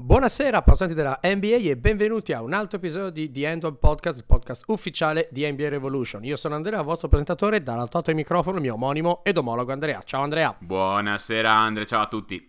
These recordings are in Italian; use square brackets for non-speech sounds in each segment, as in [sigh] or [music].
Buonasera, appassionati della NBA e benvenuti a un altro episodio di The End of Podcast, il podcast ufficiale di NBA Revolution. Io sono Andrea, vostro presentatore, dall'alto del microfono il mio omonimo ed omologo Andrea. Ciao Andrea. Buonasera Andrea, ciao a tutti.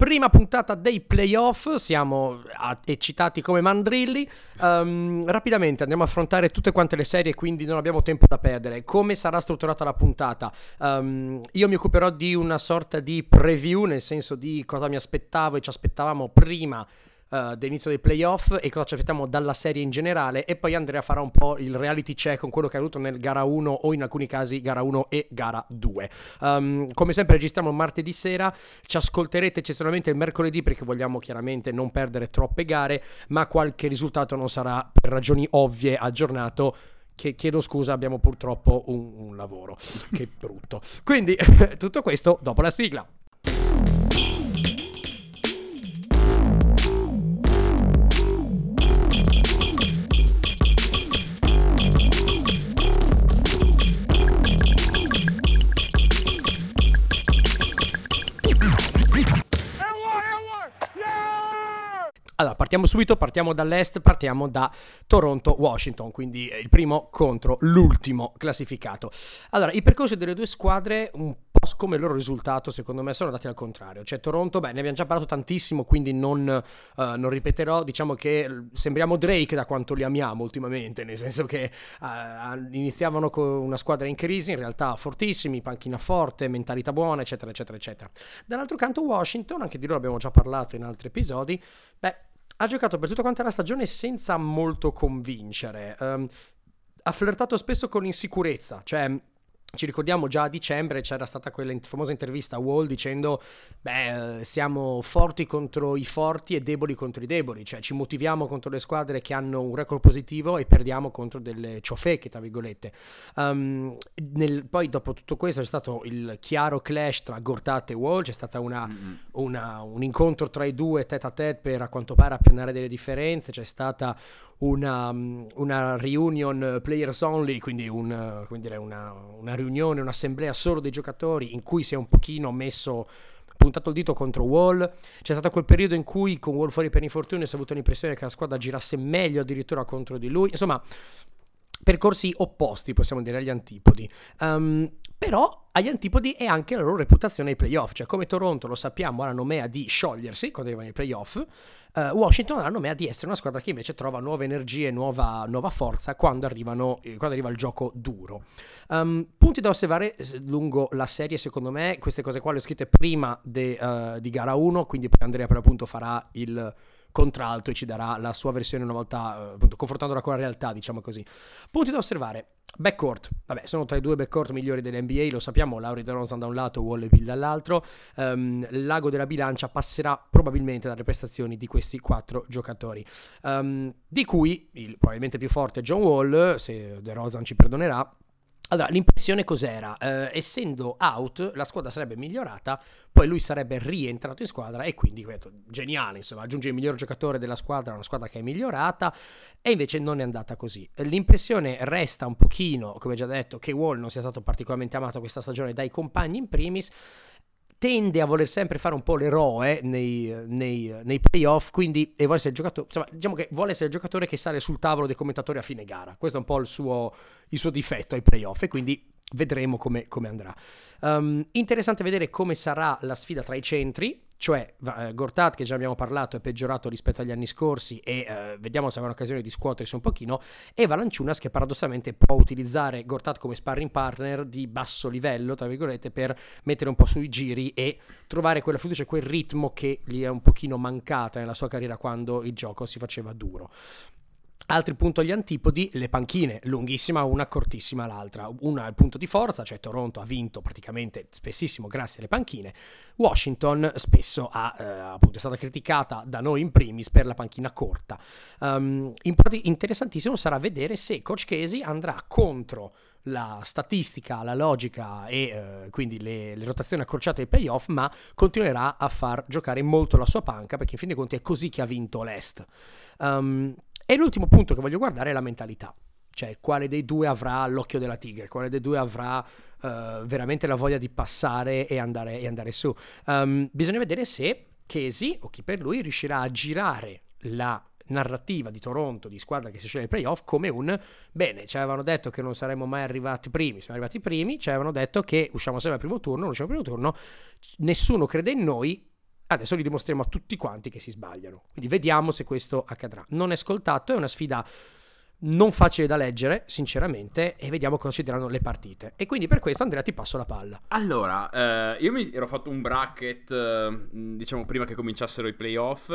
Prima puntata dei playoff, siamo eccitati come mandrilli. Um, rapidamente andiamo a affrontare tutte quante le serie, quindi non abbiamo tempo da perdere. Come sarà strutturata la puntata? Um, io mi occuperò di una sorta di preview, nel senso di cosa mi aspettavo e ci aspettavamo prima uh, dell'inizio dei playoff e cosa ci aspettiamo dalla serie in generale e poi Andrea farà un po' il reality check con quello che è avuto nel gara 1 o in alcuni casi gara 1 e gara 2. Um, ehm, come sempre registriamo martedì sera, ci ascolterete eccezionalmente il mercoledì perché vogliamo chiaramente non perdere troppe gare, ma qualche risultato non sarà per ragioni ovvie aggiornato chiedo scusa, abbiamo purtroppo un, un lavoro. che brutto. Quindi [laughs] tutto questo dopo la sigla. Allora, partiamo subito, partiamo dall'est, partiamo da Toronto-Washington, quindi il primo contro l'ultimo classificato. Allora, i percorsi delle due squadre un po' come il loro risultato, secondo me, sono andati al contrario. Cioè, Toronto, beh, ne abbiamo già parlato tantissimo, quindi non, uh, non ripeterò. Diciamo che sembriamo Drake da quanto li amiamo ultimamente, nel senso che uh, iniziavano con una squadra in crisi, in realtà fortissimi, panchina forte, mentalità buona, eccetera, eccetera, eccetera. Dall'altro canto Washington, anche di loro abbiamo già parlato in altri episodi, beh, ha giocato per tutta quanta la stagione senza molto convincere. Um, ha flirtato spesso con insicurezza, cioè ci ricordiamo già a dicembre c'era stata quella famosa intervista a Wall dicendo beh siamo forti contro i forti e deboli contro i deboli, cioè ci motiviamo contro le squadre che hanno un record positivo e perdiamo contro delle ciofeche tra virgolette. Um, nel, poi dopo tutto questo c'è stato il chiaro clash tra Gortat e Wall, c'è stato un incontro tra i due tête a tête per a quanto pare appianare delle differenze, c'è stata una, una reunion players only, quindi un, dire, una, una riunione, un'assemblea solo dei giocatori in cui si è un pochino messo puntato il dito contro Wall. C'è stato quel periodo in cui con Wall fuori per infortunio si è avuto l'impressione che la squadra girasse meglio addirittura contro di lui. Insomma, percorsi opposti, possiamo dire, agli antipodi. Um, però agli antipodi è anche la loro reputazione ai playoff, cioè come Toronto lo sappiamo ha la nomea di sciogliersi quando arrivano ai playoff, uh, Washington ha la nomea di essere una squadra che invece trova nuove energie, nuova, nuova forza quando, arrivano, eh, quando, arriva il gioco duro. Um, punti da osservare lungo la serie secondo me, queste cose qua le ho scritte prima de, uh, di gara 1, quindi poi Andrea per appunto farà il contralto e ci darà la sua versione una volta, uh, appunto confrontandola con la realtà diciamo così. Punti da osservare. Backcourt, vabbè, sono tra i due backcourt migliori dell'NBA, lo sappiamo, Lauri DeRozan da un lato, Wall e Bill dall'altro. Um, l'ago della bilancia passerà probabilmente dalle prestazioni di questi quattro giocatori, um, di cui il probabilmente più forte è John Wall, se DeRozan ci perdonerà, allora, l'impressione cos'era? Eh, essendo out, la squadra sarebbe migliorata, poi lui sarebbe rientrato in squadra e quindi, detto, geniale, insomma, aggiunge il miglior giocatore della squadra, una squadra che è migliorata, e invece non è andata così. L'impressione resta un pochino, come già detto, che Wall non sia stato particolarmente amato questa stagione dai compagni in primis, tende a voler sempre fare un po' l'eroe nei, nei, nei playoff, quindi vuole essere il giocatore, insomma, diciamo che vuole essere il giocatore che sale sul tavolo dei commentatori a fine gara. Questo è un po' il suo, il suo difetto ai playoff e quindi vedremo come, come andrà. Um, interessante vedere come sarà la sfida tra i centri, cioè uh, Gortat che già abbiamo parlato è peggiorato rispetto agli anni scorsi e uh, vediamo se avrà un'occasione di scuotersi un pochino e Valanciunas che paradossalmente può utilizzare Gortat come sparring partner di basso livello tra virgolette per mettere un po' sui giri e trovare quella fiducia quel ritmo che gli è un pochino mancata nella sua carriera quando il gioco si faceva duro Altri punto agli antipodi, le panchine, lunghissima una, cortissima l'altra. Una è il punto di forza, cioè Toronto ha vinto praticamente spessissimo grazie alle panchine. Washington spesso ha, eh, appunto, è stata criticata da noi in primis per la panchina corta. Um, interessantissimo sarà vedere se Coach Casey andrà contro la statistica, la logica e eh, quindi le, le, rotazioni accorciate ai playoff, ma continuerà a far giocare molto la sua panca perché in fin dei conti è così che ha vinto l'Est. Um, e l'ultimo punto che voglio guardare è la mentalità. Cioè, quale dei due avrà l'occhio della tigre, quale dei due avrà uh, veramente la voglia di passare e andare, e andare su. Um, bisogna vedere se Casey, o chi per lui, riuscirà a girare la narrativa di Toronto, di squadra che si sceglie ai playoff, come un bene, ci avevano detto che non saremmo mai arrivati primi, siamo arrivati primi, ci avevano detto che usciamo sempre al primo turno, non usciamo al primo turno, nessuno crede in noi, adesso li dimostriamo a tutti quanti che si sbagliano. Quindi vediamo se questo accadrà. Non è scoltato, è una sfida non facile da leggere, sinceramente, e vediamo cosa ci diranno le partite. E quindi per questo, Andrea, ti passo la palla. Allora, eh, io mi ero fatto un bracket, eh, diciamo, prima che cominciassero i playoff.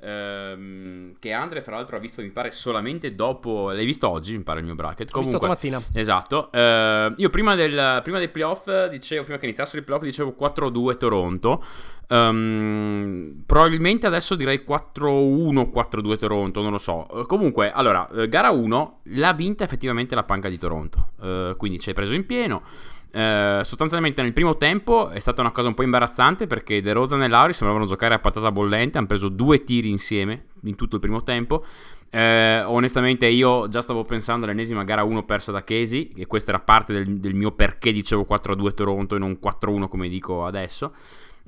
Ehm, che Andre, fra l'altro, ha visto, mi pare, solamente dopo. L'hai visto oggi, mi pare, il mio bracket. Ho Comunque, visto stamattina. Esatto. Eh, io prima, del, prima dei playoff, dicevo, prima che iniziassero i playoff, dicevo 4-2 Toronto. Um, probabilmente adesso direi 4-1, 4-2 Toronto, non lo so. Uh, comunque, allora, uh, gara 1 l'ha vinta effettivamente la panca di Toronto. Uh, quindi ci hai preso in pieno. Uh, sostanzialmente nel primo tempo è stata una cosa un po' imbarazzante perché De Rozan e Lauri sembravano giocare a patata bollente, hanno preso due tiri insieme in tutto il primo tempo. Uh, onestamente io già stavo pensando all'ennesima gara 1 persa da Casey e questa era parte del, del mio perché dicevo 4-2 Toronto e non 4-1 come dico adesso.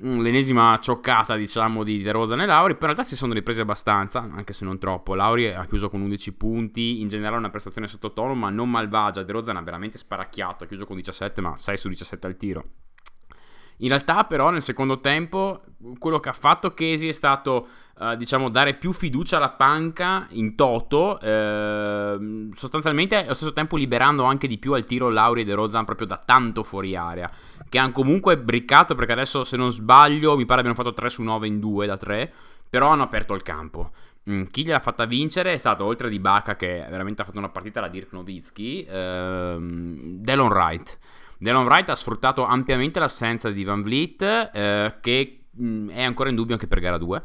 Mm, l'ennesima cioccata, diciamo, di De Rozan e Lauri. Però in realtà si sono ripresi abbastanza, anche se non troppo. Lauri ha chiuso con 11 punti, in generale una prestazione sottotono, ma non malvagia. De Rozan ha veramente sparacchiato, ha chiuso con 17, ma 6 su 17 al tiro. In realtà, però, nel secondo tempo, quello che ha fatto Casey è stato, uh, diciamo, dare più fiducia alla panca in toto, uh, sostanzialmente allo stesso tempo liberando anche di più al tiro Lauri e De Rozan proprio da tanto fuori area, che hanno comunque briccato perché adesso, se non sbaglio, mi pare abbiano fatto 3 su 9 in 2 da 3, però hanno aperto il campo. Mm, chi gliel'ha fatta vincere è stato, oltre di Baca, che veramente ha fatto una partita la Dirk Nowitzki, uh, Delon Wright. Delon Wright ha sfruttato ampiamente l'assenza di Van Vliet, eh, che mm, è ancora in dubbio anche per gara 2.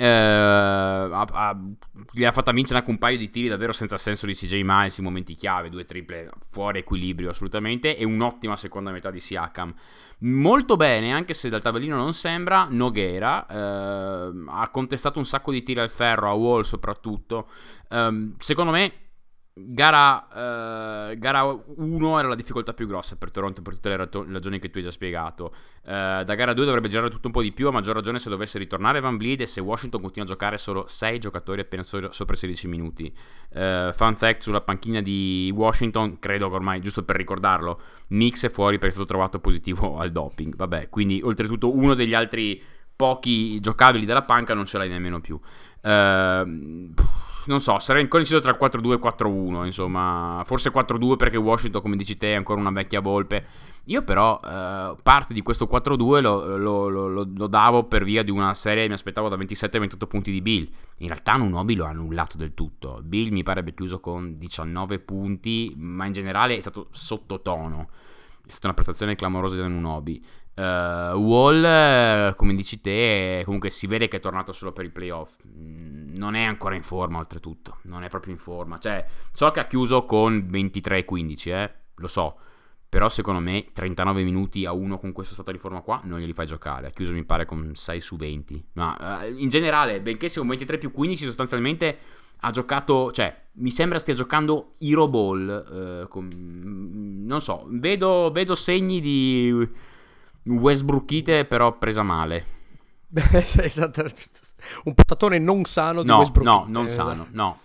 Eh, ha, ha, gli ha fatta vincere anche un paio di tiri davvero senza senso di CJ Miles in momenti chiave, due triple fuori equilibrio assolutamente e un'ottima seconda metà di Siakam. Molto bene, anche se dal tabellino non sembra, Noghera eh, ha contestato un sacco di tiri al ferro, a Wall soprattutto. Eh, secondo me Gara, uh, gara 1 era la difficoltà più grossa per Toronto per tutte le ragioni che tu hai già spiegato. Uh, da gara 2 dovrebbe girare tutto un po' di più, a maggior ragione se dovesse ritornare Van Vliet e se Washington continua a giocare solo 6 giocatori appena so- sopra i 16 minuti. Uh, fun fact sulla panchina di Washington, credo che ormai, giusto per ricordarlo, Mix è fuori perché è stato trovato positivo [laughs] al doping. Vabbè, quindi oltretutto uno degli altri pochi giocabili della panca non ce l'hai nemmeno più. Uh, non so, sarei ancora tra il 4-2 e il 4-1, insomma, forse 4-2 perché Washington, come dici te, è ancora una vecchia volpe. Io però eh, parte di questo 4-2 lo, lo, lo, lo, davo per via di una serie che mi aspettavo da 27-28 punti di Bill. In realtà Nunobi lo ha annullato del tutto. Bill mi pare abbia chiuso con 19 punti, ma in generale è stato sottotono. È stata una prestazione clamorosa di Nunobi. Uh, Wall, come dici te, comunque si vede che è tornato solo per i playoff. Mm, non è ancora in forma, oltretutto. Non è proprio in forma. Cioè, so che ha chiuso con 23-15, eh, lo so. Però secondo me 39 minuti a uno con questo stato di forma qua non glieli fai giocare. Ha chiuso mi pare con 6 su 20. Ma uh, in generale, benché sia un 23 più 15, sostanzialmente ha giocato, cioè, mi sembra stia giocando Hero Ball. Uh, con, non so, vedo, vedo segni di Westbrookite però presa male. [laughs] esatto. Un patatone non sano di no, Westbrook. No, non sano, no.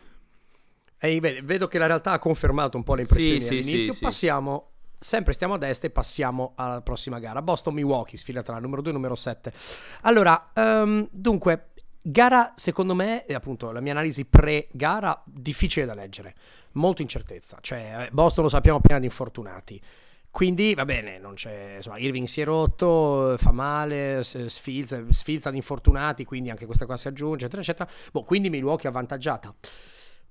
E vedo che la realtà ha confermato un po' le impressioni sì, all'inizio. Sì, Passiamo, sempre stiamo ad est e passiamo alla prossima gara. Boston-Milwaukee, sfida tra numero 2 e numero 7. Allora, um, dunque, gara secondo me, appunto la mia analisi pre-gara, difficile da leggere. Molto incertezza. Cioè, Boston lo sappiamo piena di infortunati. Quindi va bene, non c'è, insomma, Irving si è rotto, fa male, sfilza, sfilza di infortunati, quindi anche questa cosa si aggiunge, eccetera, eccetera. Boh, quindi Milwaukee avvantaggiata.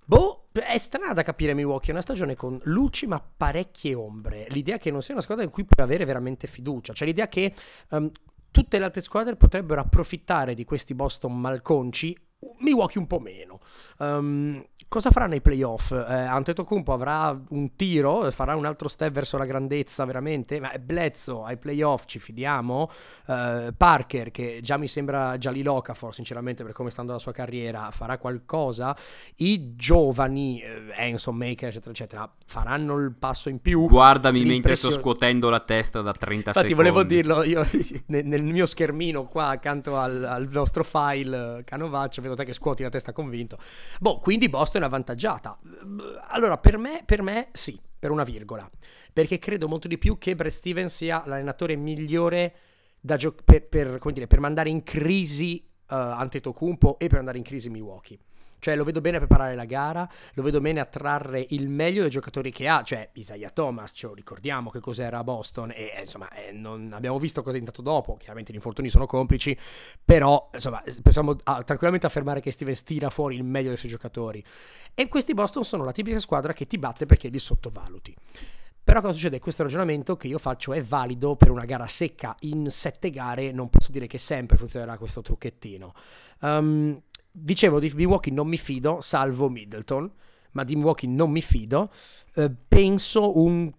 Boh, è strana da capire Milwaukee, è una stagione con luci ma parecchie ombre. L'idea che non sia una squadra in cui puoi avere veramente fiducia, cioè l'idea che um, tutte le altre squadre potrebbero approfittare di questi Boston malconci, Milwaukee un po' meno. Um, cosa faranno i playoff? Eh, Antetokounmpo avrà un tiro, farà un altro step verso la grandezza veramente, ma Bledsoe ai playoff ci fidiamo? Eh, Parker che già mi sembra già li Locafor sinceramente per come sta andando la sua carriera farà qualcosa? I giovani, eh, Enson Maker eccetera eccetera, faranno il passo in più? Guardami mentre sto scuotendo la testa da 30 Infatti, secondi. volevo dirlo, io [laughs] nel, nel mio schermino qua accanto al, al nostro file eh, Canovaccio, vedo te che scuoti la testa convinto. Boh, quindi Boston è avvantaggiata. Allora, per me, per me sì, per una virgola. Perché credo molto di più che Brad Stevens sia l'allenatore migliore gio- per, per, dire, per, mandare in crisi uh, Antetokounmpo e per mandare in crisi Milwaukee. Cioè lo vedo bene a preparare la gara, lo vedo bene a trarre il meglio dei giocatori che ha, cioè Isaiah Thomas, ce lo ricordiamo che cos'era a Boston e insomma eh, non abbiamo visto cosa è diventato dopo, chiaramente gli infortuni sono complici, però insomma possiamo ah, tranquillamente affermare che Steven tira fuori il meglio dei suoi giocatori. E questi Boston sono la tipica squadra che ti batte perché li sottovaluti. Però cosa succede? Questo ragionamento che io faccio è valido per una gara secca. In sette gare non posso dire che sempre funzionerà questo trucchettino. Um, dicevo di Milwaukee non mi fido, salvo Middleton, ma di Milwaukee non mi fido. Eh, penso un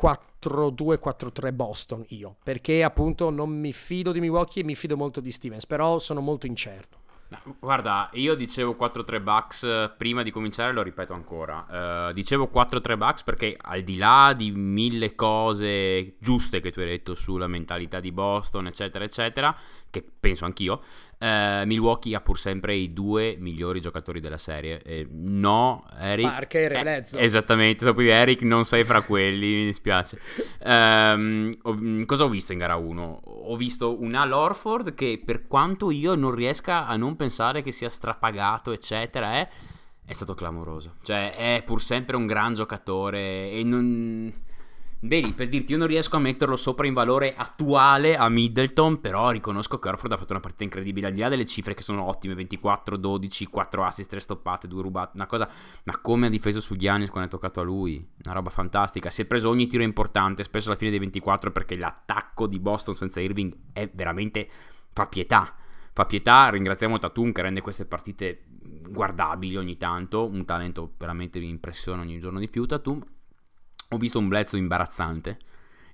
4-2-4-3 Boston io, perché appunto non mi fido di Milwaukee e mi fido molto di Stevens, però sono molto incerto. Guarda, io dicevo 4-3 Bucks eh, prima di cominciare, lo ripeto ancora. Uh, dicevo 4-3 Bucks perché al di là di mille cose giuste che tu hai detto sulla mentalità di Boston, eccetera, eccetera, che penso anch'io, uh, Milwaukee ha pur sempre i due migliori giocatori della serie. Eh, no, Eric... Parker e Lezzo. Eh, esattamente, dopo di Eric non sei fra quelli, mi dispiace. Um, cosa ho visto in gara 1? Ho visto un Al Orford che per quanto io non riesca a non pensare che sia strapagato, eccetera, è, è stato clamoroso. Cioè, è pur sempre un gran giocatore e non... Vedi, per dirti, io non riesco a metterlo sopra in valore attuale a Middleton, però riconosco che Orford ha fatto una partita incredibile, al di là delle cifre che sono ottime, 24, 12, 4 assist, 3 stoppate, 2 rubate, una cosa, ma come ha difeso su Giannis quando è toccato a lui, una roba fantastica, si è preso ogni tiro importante, spesso alla fine dei 24 perché l'attacco di Boston senza Irving è veramente, fa pietà, fa pietà, ringraziamo Tatum che rende queste partite guardabili ogni tanto, un talento veramente mi impressiona ogni giorno di più Tatum, ho visto un Bledsoe imbarazzante,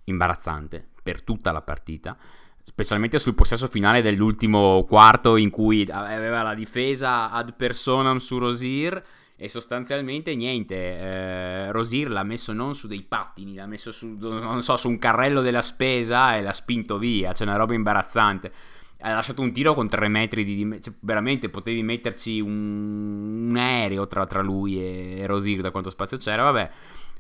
imbarazzante per tutta la partita, specialmente sul possesso finale dell'ultimo quarto in cui aveva la difesa ad personam su Rosir e sostanzialmente niente, eh, Rosir l'ha messo non su dei pattini, l'ha messo su, so, su un carrello della spesa e l'ha spinto via, c'è una roba imbarazzante ha lasciato un tiro con 3 metri di dimensione. Cioè, veramente potevi metterci un, un aereo tra, tra, lui e Rosir da quanto spazio c'era. Vabbè,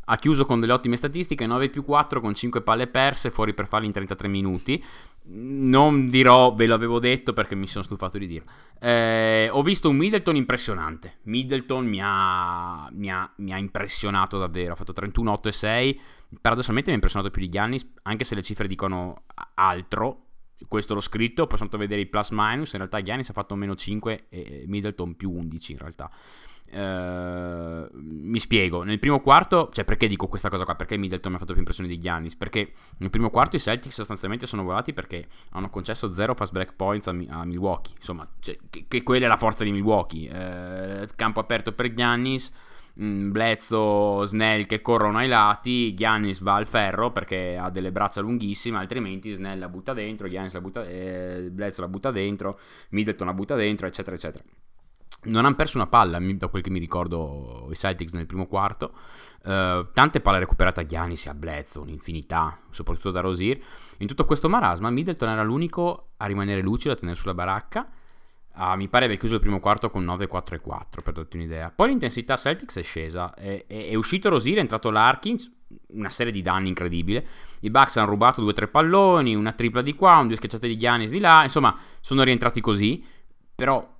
ha chiuso con delle ottime statistiche, 9 più 4 con 5 palle perse, fuori per farli in 33 minuti. Non dirò, ve l'avevo detto perché mi sono stufato di dirlo. Eh, ho visto un Middleton impressionante. Middleton mi ha, mi, ha, mi ha, impressionato davvero. Ha fatto 31, 8 e 6. Paradossalmente mi ha impressionato più di Giannis, anche se le cifre dicono altro questo l'ho scritto, sono andato a vedere i plus minus, in realtà Giannis ha fatto meno 5 e Middleton più 11 in realtà. Uh, mi spiego, nel primo quarto, cioè perché dico questa cosa qua? Perché Middleton mi ha fatto più impressione di Giannis? Perché nel primo quarto i Celtics sostanzialmente sono volati perché hanno concesso 0 fast break points a, a Milwaukee, insomma, cioè, che, che, quella è la forza di Milwaukee. Uh, campo aperto per Giannis Mm, Blezzo, Snell che corrono ai lati, Giannis va al ferro perché ha delle braccia lunghissime, altrimenti Snell la butta dentro, Giannis la butta, eh, Bledsoe la butta dentro, Middleton la butta dentro, eccetera, eccetera. Non hanno perso una palla, da quel che mi ricordo, i Celtics nel primo quarto. Uh, tante palle recuperate a Giannis e a Bledsoe, un'infinità, soprattutto da Rosier. In tutto questo marasma, Middleton era l'unico a rimanere lucido, a tenere sulla baracca Ah, mi pare abbia chiuso il primo quarto con 9, 4 e 4 per darti un'idea. Poi l'intensità Celtics è scesa. È, è, è uscito Rosier, è entrato Larkins, una serie di danni incredibile. I Bucks hanno rubato 2-3 palloni, una tripla di qua, un due schiacciate di Giannis di là. Insomma, sono rientrati così. Però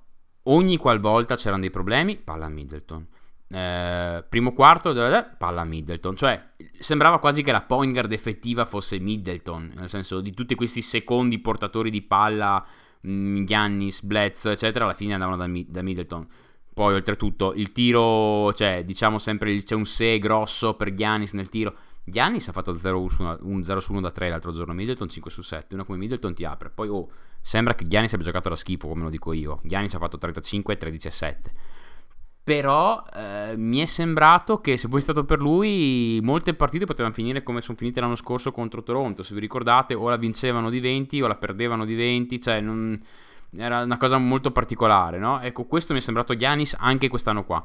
ogni qualvolta c'erano dei problemi, palla a Middleton. Eh, primo quarto, palla a Middleton. Cioè, sembrava quasi che la point guard effettiva fosse Middleton. Nel senso, di tutti questi secondi portatori di palla Giannis, Blitz, eccetera, alla fine andavano da, da, Middleton. Poi, oltretutto, il tiro, cioè, diciamo sempre c'è un se grosso per Giannis nel tiro. Giannis ha fatto 0 su 1 da 3 l'altro giorno, Middleton 5 su 7. Una come Middleton ti apre. Poi, oh, sembra che Giannis abbia giocato da schifo, come lo dico io. Giannis ha fatto 35, 13 e 7. Però eh, mi è sembrato che se fosse stato per lui, molte partite potevano finire come sono finite l'anno scorso contro Toronto. Se vi ricordate, o la vincevano di 20 o la perdevano di 20. Cioè, non... era una cosa molto particolare, no? Ecco, questo mi è sembrato Giannis anche quest'anno qua.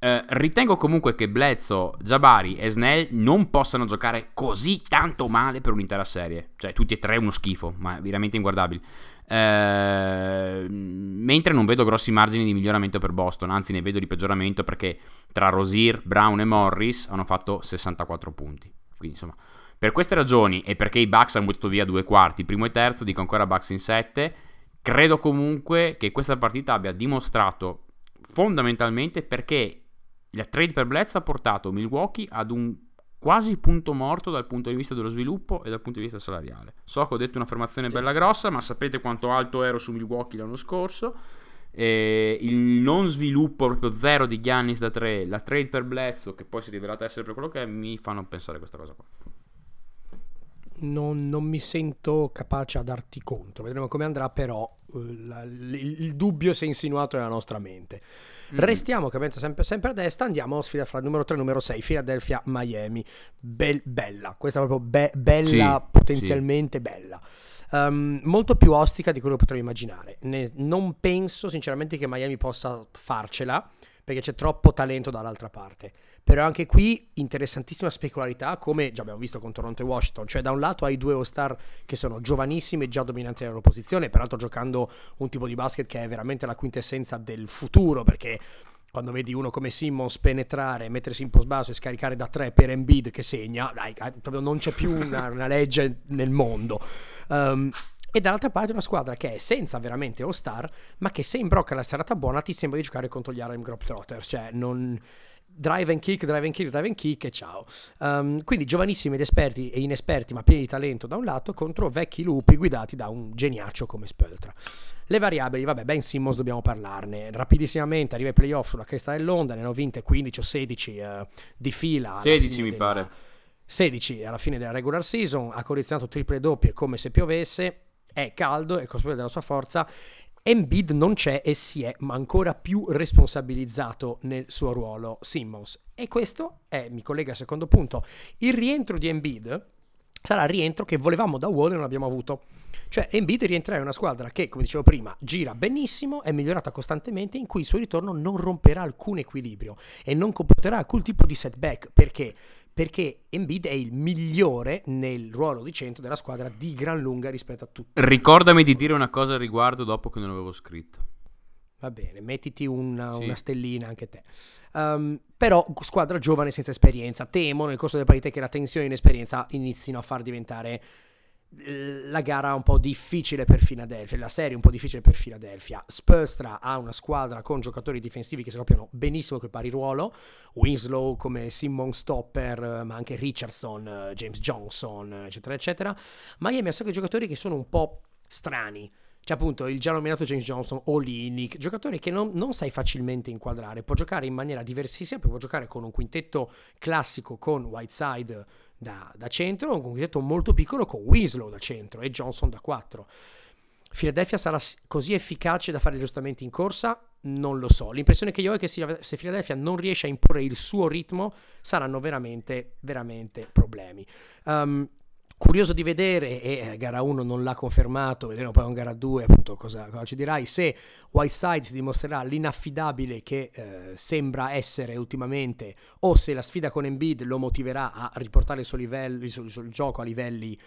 Eh, ritengo comunque che Bledsoe, Jabari e Snell non possano giocare così tanto male per un'intera serie. Cioè, tutti e tre uno schifo, ma veramente inguardabili. Eh, mentre non vedo grossi margini di miglioramento per Boston, anzi ne vedo di peggioramento perché tra Rosier, Brown e Morris hanno fatto 64 punti. Quindi insomma, per queste ragioni e perché i Bucks hanno buttato via due quarti, primo e terzo, dico ancora Bucks in 7, credo comunque che questa partita abbia dimostrato fondamentalmente perché la trade per Bledsoe ha portato Milwaukee ad un quasi punto morto dal punto di vista dello sviluppo e dal punto di vista salariale. So che ho detto un'affermazione sì. bella grossa, ma sapete quanto alto ero su Milwaukee l'anno scorso. E il non sviluppo proprio zero di Giannis da 3, la trade per Bledsoe, che poi si è rivelata essere per quello che è, mi fanno pensare questa cosa qua. Non, non, mi sento capace a darti conto. Vedremo come andrà, però la, il, il, dubbio si è insinuato nella nostra mente. Mm. Restiamo che penso sempre, sempre, a destra, andiamo a sfida fra il numero 3 e il numero 6, Philadelphia, Miami. Bel, bella, questa è proprio be- bella, sì, potenzialmente sì. bella. Um, molto più ostica di quello che potrei immaginare. Ne, non penso sinceramente che Miami possa farcela perché c'è troppo talento dall'altra parte. Però anche qui interessantissima specularità, come già abbiamo visto con Toronto e Washington. Cioè, da un lato hai due All-Star che sono giovanissimi e già dominanti nella loro posizione, peraltro giocando un tipo di basket che è veramente la quintessenza del futuro, perché quando vedi uno come Simmons penetrare, mettersi in post basso e scaricare da tre per Embiid che segna, dai, proprio non c'è più una, una legge nel mondo. Um, e dall'altra parte una squadra che è senza veramente all-star, ma che se imbrocca la serata buona ti sembra di giocare contro gli Harlem Globetrotters, cioè non drive and kick, drive and kick, drive and kick e ciao. Um, quindi giovanissimi ed esperti e inesperti ma pieni di talento da un lato contro vecchi lupi guidati da un geniaccio come Speltra. Le variabili, vabbè, Ben Simmons dobbiamo parlarne. Rapidissimamente arriva ai playoff sulla cresta dell'onda, ne hanno vinte 15 o 16 uh, di fila. 16 mi della... pare. 16 alla fine della regular season, ha collezionato triple doppie come se piovesse è caldo, è consapevole della sua forza. Embiid non c'è e si è ma ancora più responsabilizzato nel suo ruolo Simmons. E questo è, mi collega al secondo punto, il rientro di Embiid sarà il rientro che volevamo da Wall e non abbiamo avuto. Cioè Embiid rientrerà in una squadra che, come dicevo prima, gira benissimo, è migliorata costantemente, in cui il suo ritorno non romperà alcun equilibrio e non comporterà alcun tipo di setback, perché perché Embiid è il migliore nel ruolo di centro della squadra di gran lunga rispetto a tutti. Ricordami di dire una cosa al riguardo dopo che non avevo scritto. Va bene, mettiti una, sì. una stellina anche te. Um, però squadra giovane senza esperienza. Temo nel corso delle partite che la tensione e l'inesperienza inizino a far diventare la gara un po' difficile per Philadelphia, la serie un po' difficile per Philadelphia. Spurstra ha una squadra con giocatori difensivi che si sappiano benissimo quel pari ruolo, Winslow come Simon Stopper, ma anche Richardson, James Johnson, eccetera, eccetera. Miami ha sacco di giocatori che sono un po' strani. C'è appunto il già nominato James Johnson, Olinick, giocatori che non, non, sai facilmente inquadrare. Può giocare in maniera diversissima, può giocare con un quintetto classico con Whiteside, da, da centro, un quintetto molto piccolo con Winslow da centro e Johnson da 4. Philadelphia sarà così efficace da fare gli aggiustamenti in corsa? Non lo so. L'impressione che io ho è che se Philadelphia non riesce a imporre il suo ritmo, saranno veramente, veramente problemi. Um, Curioso di vedere, e eh, gara 1 non l'ha confermato, vedremo poi con gara 2 appunto cosa, cosa, ci dirai, se Whiteside si dimostrerà l'inaffidabile che eh, sembra essere ultimamente o se la sfida con Embiid lo motiverà a riportare il suo, livello, il suo, il suo gioco a livelli,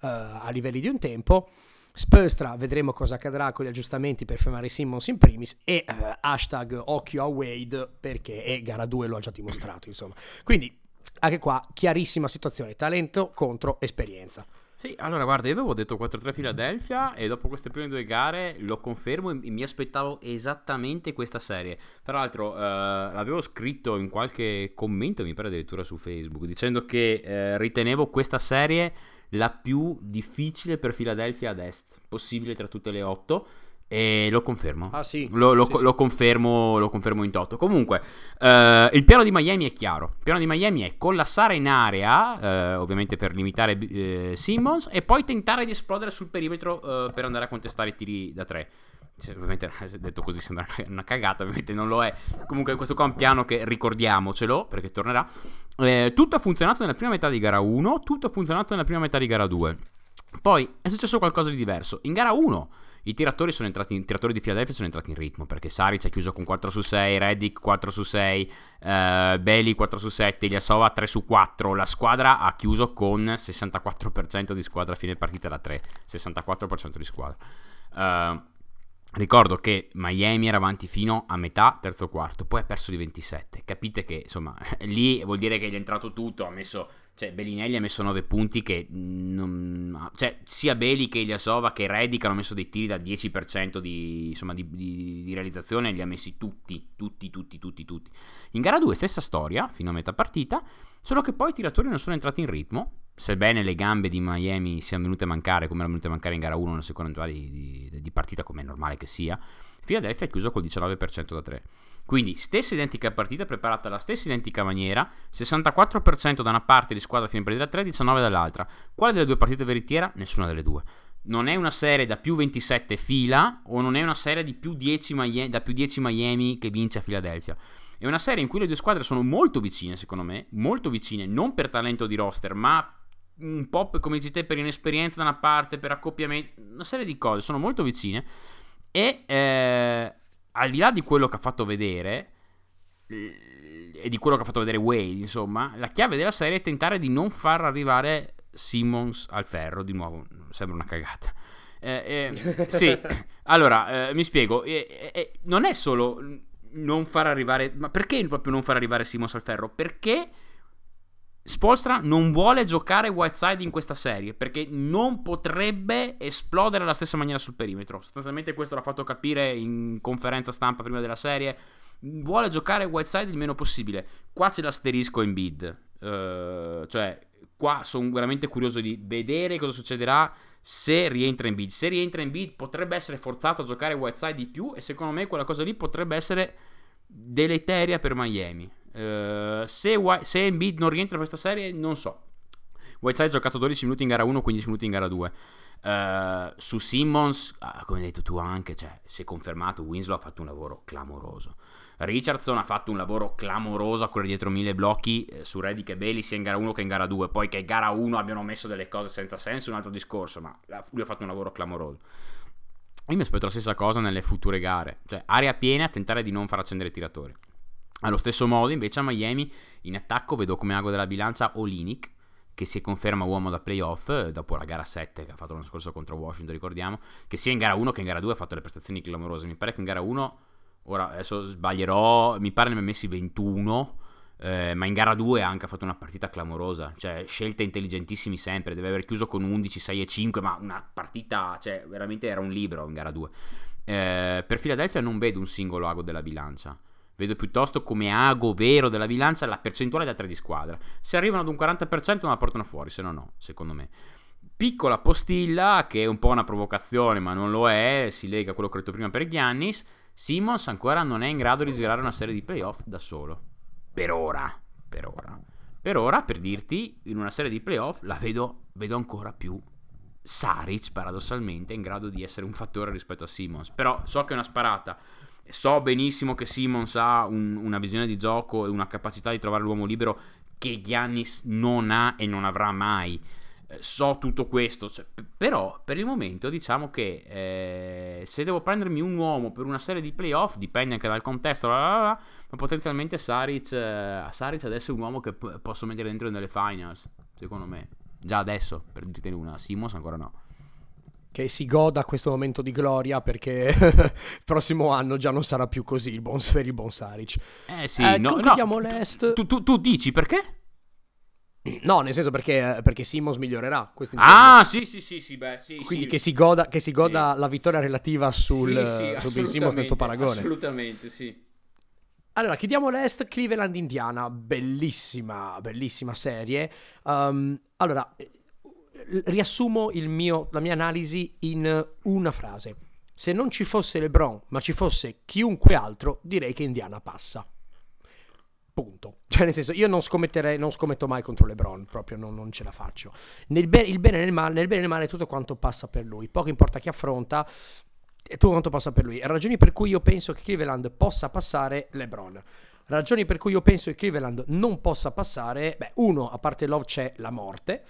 uh, a livelli di un tempo. Spurstra, vedremo cosa accadrà con gli aggiustamenti per fermare Simmons in primis e uh, hashtag occhio a Wade perché e gara 2 lo ha già dimostrato insomma. Quindi anche qua chiarissima situazione, talento contro esperienza. Sì, allora guarda, io avevo detto 4-3 Philadelphia e dopo queste prime due gare lo confermo e mi aspettavo esattamente questa serie. Tra l'altro eh, l'avevo scritto in qualche commento, mi pare addirittura su Facebook, dicendo che eh, ritenevo questa serie la più difficile per Philadelphia ad est, possibile tra tutte le otto e lo confermo. Ah, sì. Lo, lo, sì, lo. Confermo, lo confermo in toto. Comunque, eh, il piano di Miami è chiaro. Il piano di Miami è collassare in area, eh, ovviamente per limitare eh, Simmons, e poi tentare di esplodere sul perimetro eh, per andare a contestare i tiri da tre. ovviamente [laughs] detto così sembra una cagata, ovviamente non lo è. Comunque questo qua è un piano che ricordiamocelo perché tornerà. Eh, tutto ha funzionato nella prima metà di gara 1, tutto ha funzionato nella prima metà di gara 2. Poi è successo qualcosa di diverso. In gara 1 i tiratori, sono entrati in, tiratori di Philadelphia sono entrati in ritmo perché Saric ha chiuso con 4 su 6, Reddick 4 su 6, eh, Belli 4 su 7, Ilyasova 3 su 4. La squadra ha chiuso con 64% di squadra a fine partita da 3, 64% di squadra. Uh, Ricordo che Miami era avanti fino a metà terzo quarto, poi ha perso di 27. Capite che insomma [laughs] lì vuol dire che gli è entrato tutto. Ha messo, cioè, Bellinelli ha messo 9 punti. Che non, cioè, sia Beli che Ilyasova che Redick hanno messo dei tiri da 10% di, insomma, di, di, di, realizzazione. Li ha messi tutti, tutti, tutti, tutti, tutti. In gara 2, stessa storia, fino a metà partita. Solo che poi i tiratori non sono entrati in ritmo sebbene le gambe di Miami siano venute a mancare, come erano venute a mancare in gara 1 nella seconda di, di, di partita, come è normale che sia, Philadelphia è chiuso col 19% da 3. Quindi stessa identica partita preparata alla stessa identica maniera, 64% da una parte di squadra fine partita da 3, 19 dall'altra. Quale delle due partite veritiera? Nessuna delle due. Non è una serie da più 27 fila o non è una serie di più 10 Miami, da più 10 Miami che vince a Philadelphia. È una serie in cui le due squadre sono molto vicine, secondo me, molto vicine, non per talento di roster, ma un po' come dici te per inesperienza da una parte, per accoppiamento, una serie di cose, sono molto vicine e eh, al di là di quello che ha fatto vedere e di quello che ha fatto vedere Wade, insomma, la chiave della serie è tentare di non far arrivare Simmons al ferro, di nuovo, sembra una cagata. Eh, eh, [laughs] sì, allora, eh, mi spiego, non è solo non far arrivare, ma perché proprio non far arrivare Simmons al ferro? Perché Spolstra non vuole giocare Whiteside in questa serie perché non potrebbe esplodere alla stessa maniera sul perimetro. Sostanzialmente questo l'ha fatto capire in conferenza stampa prima della serie. Vuole giocare Whiteside il meno possibile. Qua c'è l'asterisco in bid. Uh, cioè, qua sono veramente curioso di vedere cosa succederà se rientra in bid. Se rientra in bid potrebbe essere forzato a giocare Whiteside di più e secondo me quella cosa lì potrebbe essere deleteria per Miami. Uh, se, se Embiid non rientra in questa serie, non so. Whiteside ha giocato 12 minuti in gara 1, 15 minuti in gara 2. Uh, eh, su Simmons, uh, come hai detto tu anche, cioè, si è confermato, Winslow ha fatto un lavoro clamoroso. Richardson ha fatto un lavoro clamoroso a correre dietro mille blocchi eh, su Reddick e Bailey sia in gara 1 che in gara 2. Poi che in gara 1 abbiano messo delle cose senza senso un altro discorso, ma lui ha fatto un lavoro clamoroso. Io mi aspetto la stessa cosa nelle future gare, cioè area piena, tentare di non far accendere i tiratori. Allo stesso modo, invece, a Miami in attacco vedo come ago della bilancia Olinic, che si conferma uomo da playoff eh, dopo la gara 7 che ha fatto l'anno scorso contro Washington, ricordiamo, che sia in gara 1 che in gara 2 ha fatto le prestazioni clamorose. Mi pare che in gara 1, ora adesso sbaglierò, mi pare ne abbia messi 21, eh, ma in gara 2 ha anche fatto una partita clamorosa, cioè scelte intelligentissimi sempre, deve aver chiuso con 11, 6 e 5, ma una partita, cioè veramente era un libro in gara 2. Eh, per Philadelphia non vedo un singolo ago della bilancia. Vedo piuttosto come ago vero della bilancia la percentuale da tre di squadra. Se arrivano ad un 40% non la portano fuori, se no no, secondo me. Piccola postilla, che è un po' una provocazione, ma non lo è, si lega a quello che ho detto prima per Giannis. Simmons ancora non è in grado di girare una serie di playoff da solo. Per ora, per ora. Per ora, per dirti, in una serie di playoff la vedo, vedo ancora più Saric, paradossalmente, in grado di essere un fattore rispetto a Simmons. Però so che è una sparata So benissimo che Simmons ha un, una visione di gioco e una capacità di trovare l'uomo libero che Giannis non ha e non avrà mai. Eh, so tutto questo, cioè, p- però per il momento diciamo che eh, se devo prendermi un uomo per una serie di playoff, dipende anche dal contesto, la, la, la, ma potenzialmente Saric, eh, Saric adesso è un uomo che p- posso mettere dentro nelle finals, secondo me. Già adesso, per dirtene una, Simmons ancora no che si goda questo momento di gloria perché [laughs] il prossimo anno già non sarà più così il buon, per il buon Saric. Eh sì, eh, no, no, l'Est. Tu, tu, tu, dici perché? No, nel senso perché, perché Simmons migliorerà. Ah, sì, sì, sì, sì, beh, sì Quindi sì. che si goda, che si goda sì. la vittoria relativa sul, sì, sì, su Simmons nel tuo paragone. Assolutamente, sì. Allora, chiudiamo l'Est, Cleveland-Indiana, bellissima, bellissima serie. Um, allora, riassumo mio, la mia analisi in una frase. Se non ci fosse LeBron, ma ci fosse chiunque altro, direi che Indiana passa. Punto. [laughs] Cioè, nel senso, io non scommetterei, non scommetto mai contro LeBron, proprio non, non ce la faccio. Nel, be- bene nel male, nel bene e nel male tutto quanto passa per lui. Poco importa chi affronta. e tu quanto passa per lui. Ragioni per cui io penso che Cleveland possa passare LeBron. Ragioni per cui io penso che Cleveland non possa passare, beh, uno, a parte Love c'è la morte.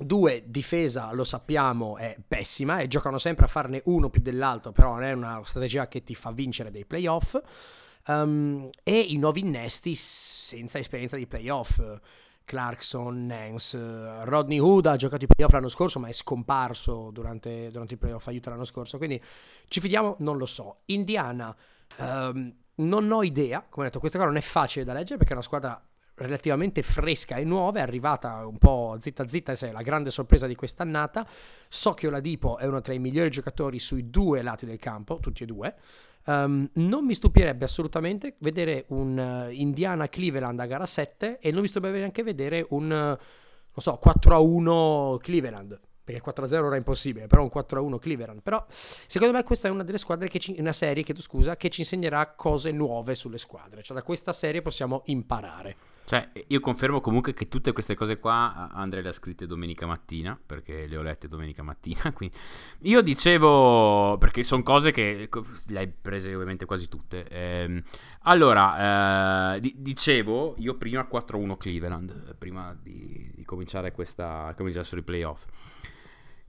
Due, difesa, lo sappiamo, è pessima e giocano sempre a farne uno più dell'altro, però non è una strategia che ti fa vincere dei playoff. Um, e i nuovi innesti senza esperienza di playoff. Clarkson, Nance, Rodney Hood ha giocato i playoff l'anno scorso ma è scomparso durante, durante i playoff aiuto l'anno scorso, quindi ci fidiamo? Non lo so. Indiana, um, non ho idea, come ho detto questa cosa non è facile da leggere perché è una squadra relativamente fresca e nuova, è arrivata un po' zitta zitta e è la grande sorpresa di quest'annata. So che Oladipo è uno tra i migliori giocatori sui due lati del campo, tutti e due. Um, non mi stupirebbe assolutamente vedere un uh, Indiana Cleveland a gara 7 e non mi stupirebbe neanche vedere un, uh, non so, 4 a 1 Cleveland perché 4-0 era impossibile, però un 4-1 Cleveland. Però secondo me questa è una delle squadre che ci, una serie, chiedo scusa, che ci insegnerà cose nuove sulle squadre. Cioè da questa serie possiamo imparare. Cioè, io confermo comunque che tutte queste cose qua Andrea le ha scritte domenica mattina, perché le ho lette domenica mattina. [laughs] Quindi io dicevo, perché sono cose che le hai prese ovviamente quasi tutte. Eh, allora, eh, dicevo, io prima 4-1 Cleveland, prima di, di cominciare questa, cominciassero i playoff.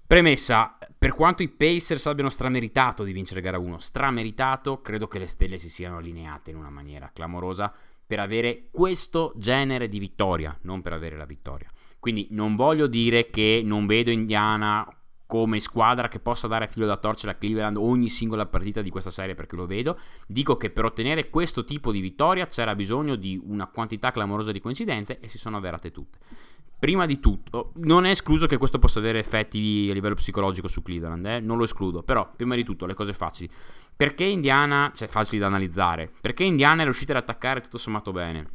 Premessa, per quanto i Pacers abbiano strameritato di vincere gara 1, strameritato, credo che le stelle si siano allineate in una maniera clamorosa per avere questo genere di vittoria, non per avere la vittoria. Quindi non voglio dire che non vedo Indiana come squadra che possa dare filo da torcere a Cleveland ogni singola partita di questa serie perché lo vedo. Dico che per ottenere questo tipo di vittoria c'era bisogno di una quantità clamorosa di coincidenze e si sono avverate tutte. Prima di tutto, non è escluso che questo possa avere effetti a livello psicologico su Cleveland, eh? non lo escludo, però prima di tutto le cose facili. Perché Indiana, cioè facili da analizzare, perché Indiana è riuscita ad attaccare tutto sommato bene?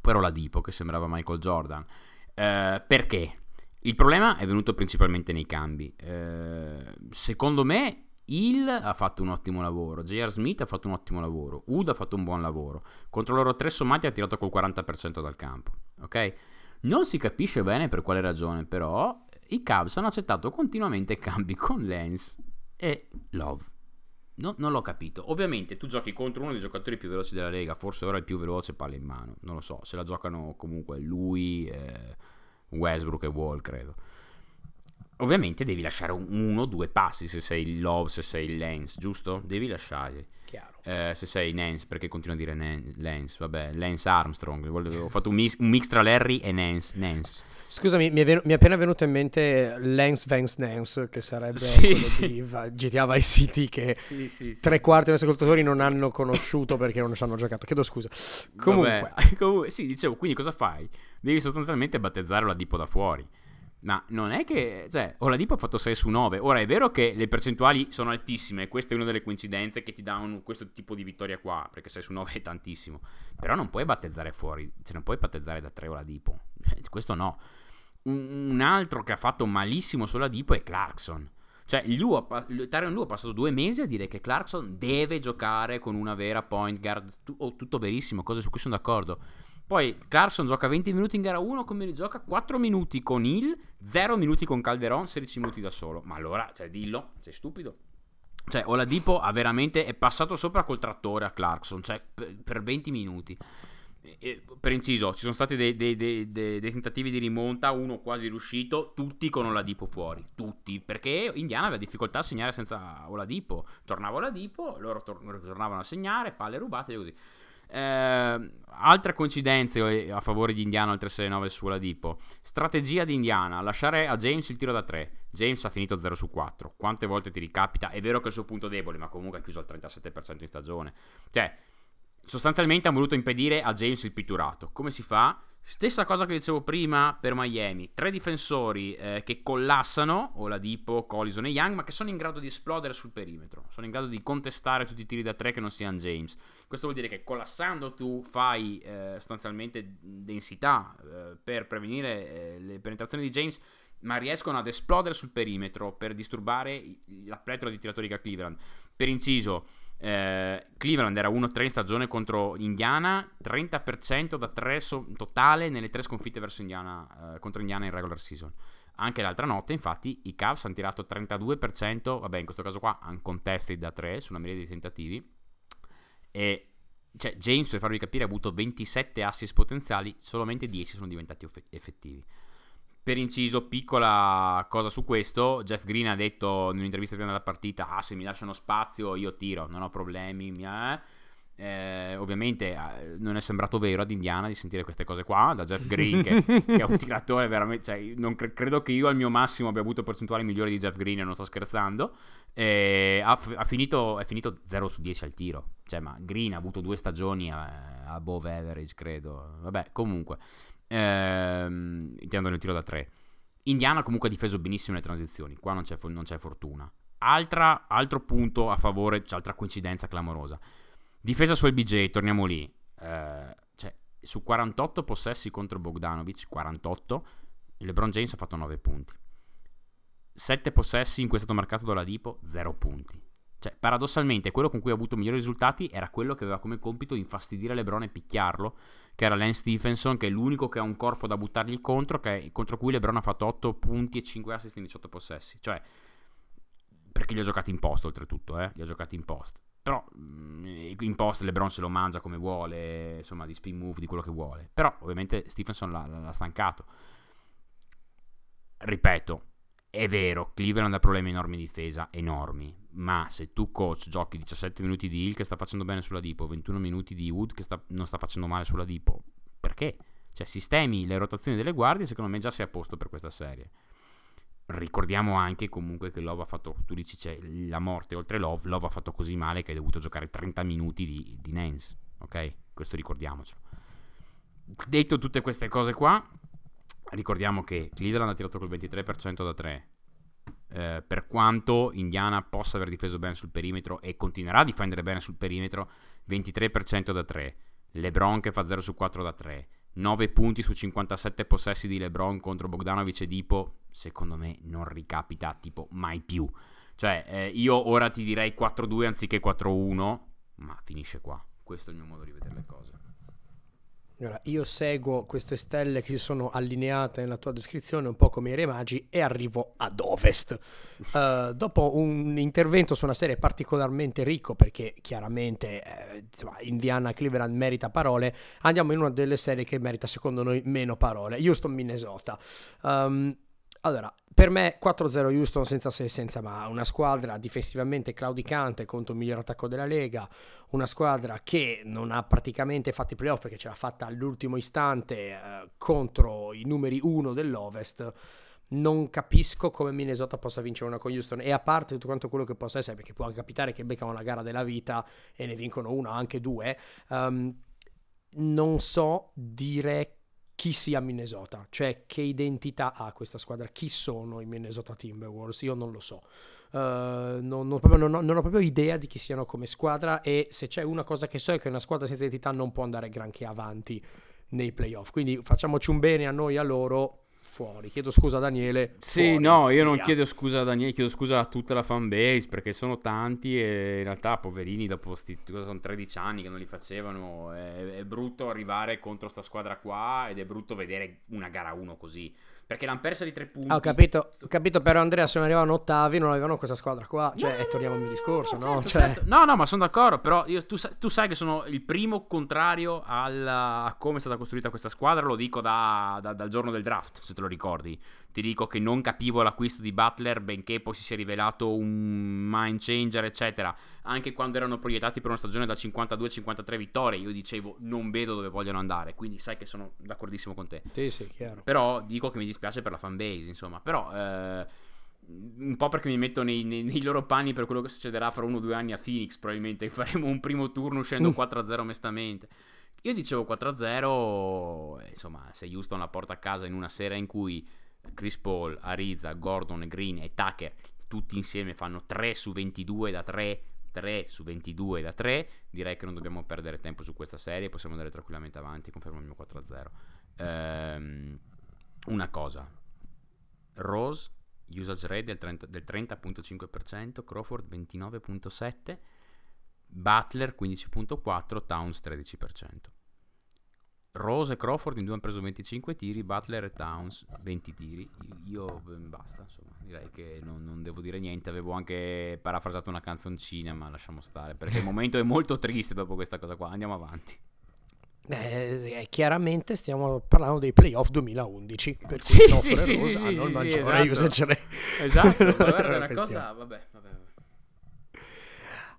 Però la Dipo che sembrava Michael Jordan. Eh, perché? Il problema è venuto principalmente nei cambi. Eh, secondo me Hill ha fatto un ottimo lavoro, J.R. Smith ha fatto un ottimo lavoro, Wood ha fatto un buon lavoro. Contro loro tre sommati ha tirato col 40% dal campo, ok? Non si capisce bene per quale ragione, però i Cubs hanno accettato continuamente cambi con Lance e Love. No, non l'ho capito. Ovviamente tu giochi contro uno dei giocatori più veloci della Lega, forse ora il più veloce palla in mano. Non lo so, se la giocano comunque lui, eh, Westbrook e Wall, credo. Ovviamente devi lasciare uno o due passi se sei Love, se sei Lance, giusto? Devi lasciarli. Eh, se sei Nance, perché continuo a dire Nan- Lance? Vabbè, Lance Armstrong. Ho fatto un mix, un mix tra Larry e Nance. Nance. Scusami, mi è, ven- mi è, appena venuto in mente Lance Vance Nance, che sarebbe sì. quello di GTA Vice City, che [laughs] sì, sì, tre quarti dei ascoltatori non hanno conosciuto perché non ci hanno giocato. Chiedo scusa. Comunque. [laughs] Vabbè, sì, dicevo, quindi cosa fai? Devi sostanzialmente battezzare la Dipo da fuori. Ma non è che, cioè, Oladipo ha fatto 6 su 9. Ora è vero che le percentuali sono altissime, questa è una delle coincidenze che ti dà un, questo tipo di vittoria qua, perché 6 su 9 è tantissimo. Però non puoi battezzare fuori, cioè non puoi battezzare da 3 Oladipo. [laughs] questo no. Un, un, altro che ha fatto malissimo su Oladipo è Clarkson. Cioè, Lu Tyron ha passato due mesi a dire che Clarkson deve giocare con una vera point guard. Tu, oh, tutto verissimo, cose su cui sono d'accordo poi Clarkson gioca 20 minuti in gara 1, come gioca 4 minuti con Hill, 0 minuti con Calderon, 16 minuti da solo. Ma allora, cioè, dillo, sei stupido. Cioè, Oladipo ha veramente, è passato sopra col trattore a Clarkson, cioè, per, per 20 minuti. E, per inciso, ci sono stati dei, dei, dei, dei, tentativi di rimonta, uno quasi riuscito, tutti con Oladipo fuori, tutti, perché Indiana aveva difficoltà a segnare senza Oladipo. Tornava Oladipo, loro tor- tornavano a segnare, palle rubate e così. Eh, altre coincidenze eh, a favore di Indiana al 369 su Oladipo. Strategia di Indiana, lasciare a James il tiro da 3. James ha finito 0 su 4. Quante volte ti ricapita? È vero che è il suo punto debole, ma comunque ha chiuso al 37% in stagione. Cioè, sostanzialmente hanno voluto impedire a James il pitturato. Come si fa? Stessa cosa che dicevo prima per Miami, tre difensori eh, che collassano, Oladipo, Collison e Young, ma che sono in grado di esplodere sul perimetro, sono in grado di contestare tutti i tiri da tre che non siano James. Questo vuol dire che collassando tu fai eh, sostanzialmente densità eh, per prevenire eh, le penetrazioni di James, ma riescono ad esplodere sul perimetro per disturbare la pletora di tiratori che ha Cleveland. Per inciso, eh, Cleveland era 1-3 in stagione contro Indiana, 30% da 3 so- totale nelle tre sconfitte verso Indiana, eh, contro Indiana in regular season. Anche l'altra notte, infatti, i Cavs hanno tirato 32%, vabbè, in questo caso qua, uncontested da 3 sulla media dei tentativi. E cioè, James, per farvi capire, ha avuto 27 assist potenziali, solamente 10 sono diventati effettivi. Per inciso, piccola cosa su questo, Jeff Green ha detto in un'intervista prima della partita, ah se mi lasciano spazio io tiro, non ho problemi, eh. Eh, ovviamente eh, non è sembrato vero ad Indiana di sentire queste cose qua da Jeff Green che, [laughs] che è un tiratore veramente cioè, non cre- credo che io al mio massimo abbia avuto percentuali migliori di Jeff Green non sto scherzando. Eh, ha, f- ha finito, è finito 0 su 10 al tiro. Cioè ma Green ha avuto due stagioni a, above average credo. Vabbè comunque ehm, intendo nel tiro da 3 Indiana comunque ha difeso benissimo le transizioni qua non c'è, non c'è fortuna Altra, altro punto a favore cioè altra coincidenza clamorosa Difesa su LBJ, torniamo lì. Eh, cioè, su 48 possessi contro Bogdanovic, 48, LeBron James ha fatto 9 punti. 7 possessi in cui è stato marcato da Ladipo, 0 punti. Cioè, paradossalmente, quello con cui ha avuto migliori risultati era quello che aveva come compito infastidire LeBron e picchiarlo, che era Lance Stephenson, che è l'unico che ha un corpo da buttargli contro, che, contro cui LeBron ha fatto 8 punti e 5 assist in 18 possessi. Cioè, perché li ha giocati in post, oltretutto, eh? Li ha giocati in post. Però mm, in post LeBron se lo mangia come vuole, insomma, di spin move, di quello che vuole. Però ovviamente Stephenson l'ha, l'ha stancato. Ripeto, è vero, Cleveland ha problemi enormi di difesa, enormi. Ma se tu coach giochi 17 minuti di Hill che sta facendo bene sulla Dipo, 21 minuti di Wood che sta, non sta facendo male sulla Dipo, perché? Cioè sistemi le rotazioni delle guardie, secondo me già sei a posto per questa serie ricordiamo anche comunque che Love ha fatto, tu dici c'è la morte oltre Love, Love ha fatto così male che ha dovuto giocare 30 minuti di, di Nance, ok? Questo ricordiamocelo. Detto tutte queste cose qua, ricordiamo che Cleveland ha tirato col 23% da 3, eh, per quanto Indiana possa aver difeso bene sul perimetro e continuerà a difendere bene sul perimetro, 23% da 3, LeBron che fa 0 su 4 da 3, 9 punti su 57 possessi di LeBron contro Bogdanovic e Dipo, secondo me non ricapita tipo mai più. Cioè, eh, io ora ti direi 4-2 anziché 4-1, ma finisce qua. Questo è il mio modo di vedere le cose. Allora, io seguo queste stelle che si sono allineate nella tua descrizione un po' come i re magi e arrivo ad ovest. Uh, [laughs] dopo un intervento su una serie particolarmente ricco, perché chiaramente eh, insomma, Indiana Cleveland merita parole, andiamo in una delle serie che merita secondo noi meno parole, Houston Minnesota. Um, allora, per me 4-0 Houston senza se senza ma, una squadra difensivamente claudicante contro il miglior attacco della Lega, una squadra che non ha praticamente fatto i playoff perché ce l'ha fatta all'ultimo istante eh, contro i numeri 1 dell'Ovest. Non capisco come Minnesota possa vincere una con Houston. E a parte tutto quanto quello che possa essere, perché può anche capitare che beccano la gara della vita e ne vincono una anche due, um, non so dire chi sia Minnesota, cioè che identità ha questa squadra, chi sono i Minnesota Timberwolves, io non lo so. Uh, non, non, proprio, non, non, ho proprio idea di chi siano come squadra e se c'è una cosa che so è che una squadra senza identità non può andare granché avanti nei playoff. Quindi facciamoci un bene a noi e a loro fuori. Chiedo scusa a Daniele. Sì, fuori, no, io via. non chiedo scusa a Daniele, chiedo scusa a tutta la fanbase perché sono tanti e in realtà poverini dopo sti, sono 13 anni che non li facevano. È, è brutto arrivare contro sta squadra qua ed è brutto vedere una gara 1 così. Perché l'hanno persa di tre punti. Ah, ho capito, ho capito, però Andrea se non arrivavano ottavi non avevano questa squadra qua. Cioè, no, e torniamo al mio discorso, no? Certo, cioè... certo. No, no, ma sono d'accordo, però io, tu, tu, sai che sono il primo contrario al, a come è stata costruita questa squadra, lo dico da, da, dal giorno del draft, se te lo ricordi. Ti dico che non capivo l'acquisto di Butler, benché poi si sia rivelato un mind changer, eccetera. Anche quando erano proiettati per una stagione da 52-53 vittorie, io dicevo non vedo dove vogliono andare. Quindi sai che sono d'accordissimo con te. Sì, sì, chiaro. Però dico che mi dispiace per la fanbase, insomma. Però... Eh, un po' perché mi metto nei, nei, nei, loro panni per quello che succederà fra uno o due anni a Phoenix. Probabilmente [laughs] faremo un primo turno uscendo 4-0 onestamente. Io dicevo 4-0, insomma, se Houston la porta a casa in una sera in cui Chris Paul, Ariza, Gordon, Green e Tucker tutti insieme fanno 3 su 22 da 3 3 su 22 da 3 direi che non dobbiamo perdere tempo su questa serie possiamo andare tranquillamente avanti confermo il mio 4-0 ehm, una cosa. Rose usage rate del, 30, del 30.5% Crawford 29.7 Butler 15.4 Towns 13% Rose e Crawford in due hanno preso 25 tiri, Butler e Towns 20 tiri. Io, io basta, insomma, direi che non, non, devo dire niente. Avevo anche parafrasato una canzoncina, ma lasciamo stare perché il momento è molto triste dopo questa cosa qua. Andiamo avanti. Eh, chiaramente stiamo parlando dei playoff 2011 per cui sì, Crawford sì, e Rose sì, hanno sì, il maggiore esatto. usage Esatto, guarda, una [laughs] cosa, vabbè, vabbè.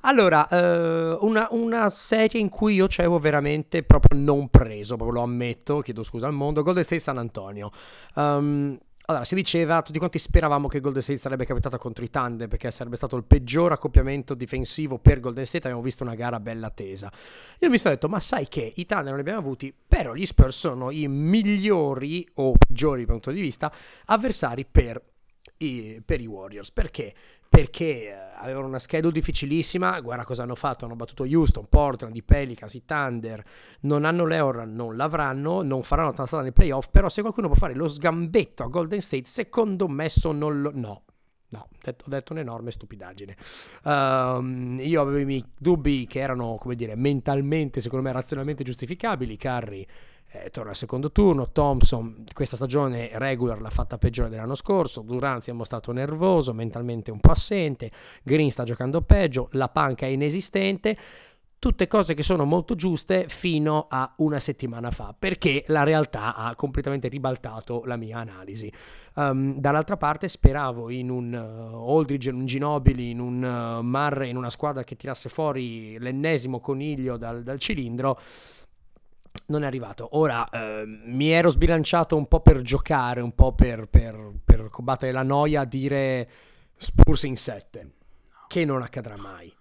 Allora, eh, una, una, serie in cui io ci avevo veramente proprio non preso, proprio lo ammetto, chiedo scusa al mondo, Golden State San Antonio. Um, allora, si diceva, tutti quanti speravamo che Golden State sarebbe capitata contro i Thunder perché sarebbe stato il peggior accoppiamento difensivo per Golden State, abbiamo visto una gara bella tesa. Io mi sono detto, ma sai che i Thunder non li abbiamo avuti, però gli Spurs sono i migliori o peggiori punto di vista avversari per i, per i Warriors. Perché? Perché avevano una schedule difficilissima, guarda cosa hanno fatto, hanno battuto Houston, Portland, i Pelicans, i Thunder, non hanno l'Eurland, non l'avranno, non faranno tanta strada nei playoff, però se qualcuno può fare lo sgambetto a Golden State, secondo me sono lo... no. No, ho detto, un'enorme stupidaggine. Um, io avevo i miei dubbi che erano, come dire, mentalmente, secondo me, razionalmente giustificabili. Curry eh, torna al secondo turno. Thompson questa stagione regular l'ha fatta peggiore dell'anno scorso. Durant si è mostrato nervoso, mentalmente un po' assente. Green sta giocando peggio. La panca è inesistente. Tutte cose che sono molto giuste fino a una settimana fa, perché la realtà ha completamente ribaltato la mia analisi. Um, dall'altra parte speravo in un uh, Aldridge, in un Ginobili, in un uh, Marre, in una squadra che tirasse fuori l'ennesimo coniglio dal, dal cilindro non è arrivato. Ora eh, mi ero sbilanciato un po' per giocare, un po' per, per, per combattere la noia a dire Spurs in 7, che non accadrà mai.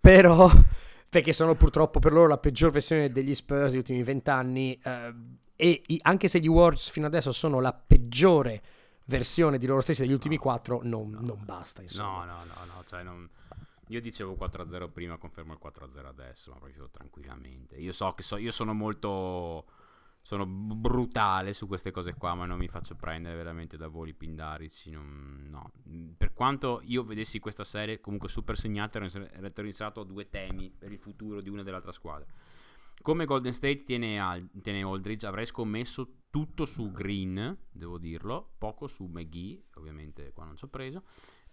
Però, [laughs] perché sono purtroppo per loro la peggior versione degli Spurs degli ultimi vent'anni eh, e i, anche se gli Warriors fino adesso sono la peggiore versione di loro stessi degli ultimi quattro, non, no, non basta. Insomma. No, no, no, no, cioè non... Io dicevo 4-0 prima, confermo il 4-0 adesso, ma proprio tranquillamente. Io so che so, io sono molto sono brutale su queste cose qua, ma non mi faccio prendere veramente da voli pindarici. Non, no. Per quanto io vedessi questa serie comunque super segnata, ero interessato a due temi per il futuro di una e dell'altra squadra. Come Golden State tiene, Al- tiene Aldridge, avrei scommesso tutto su Green, devo dirlo, poco su McGee, ovviamente qua non ci ho preso.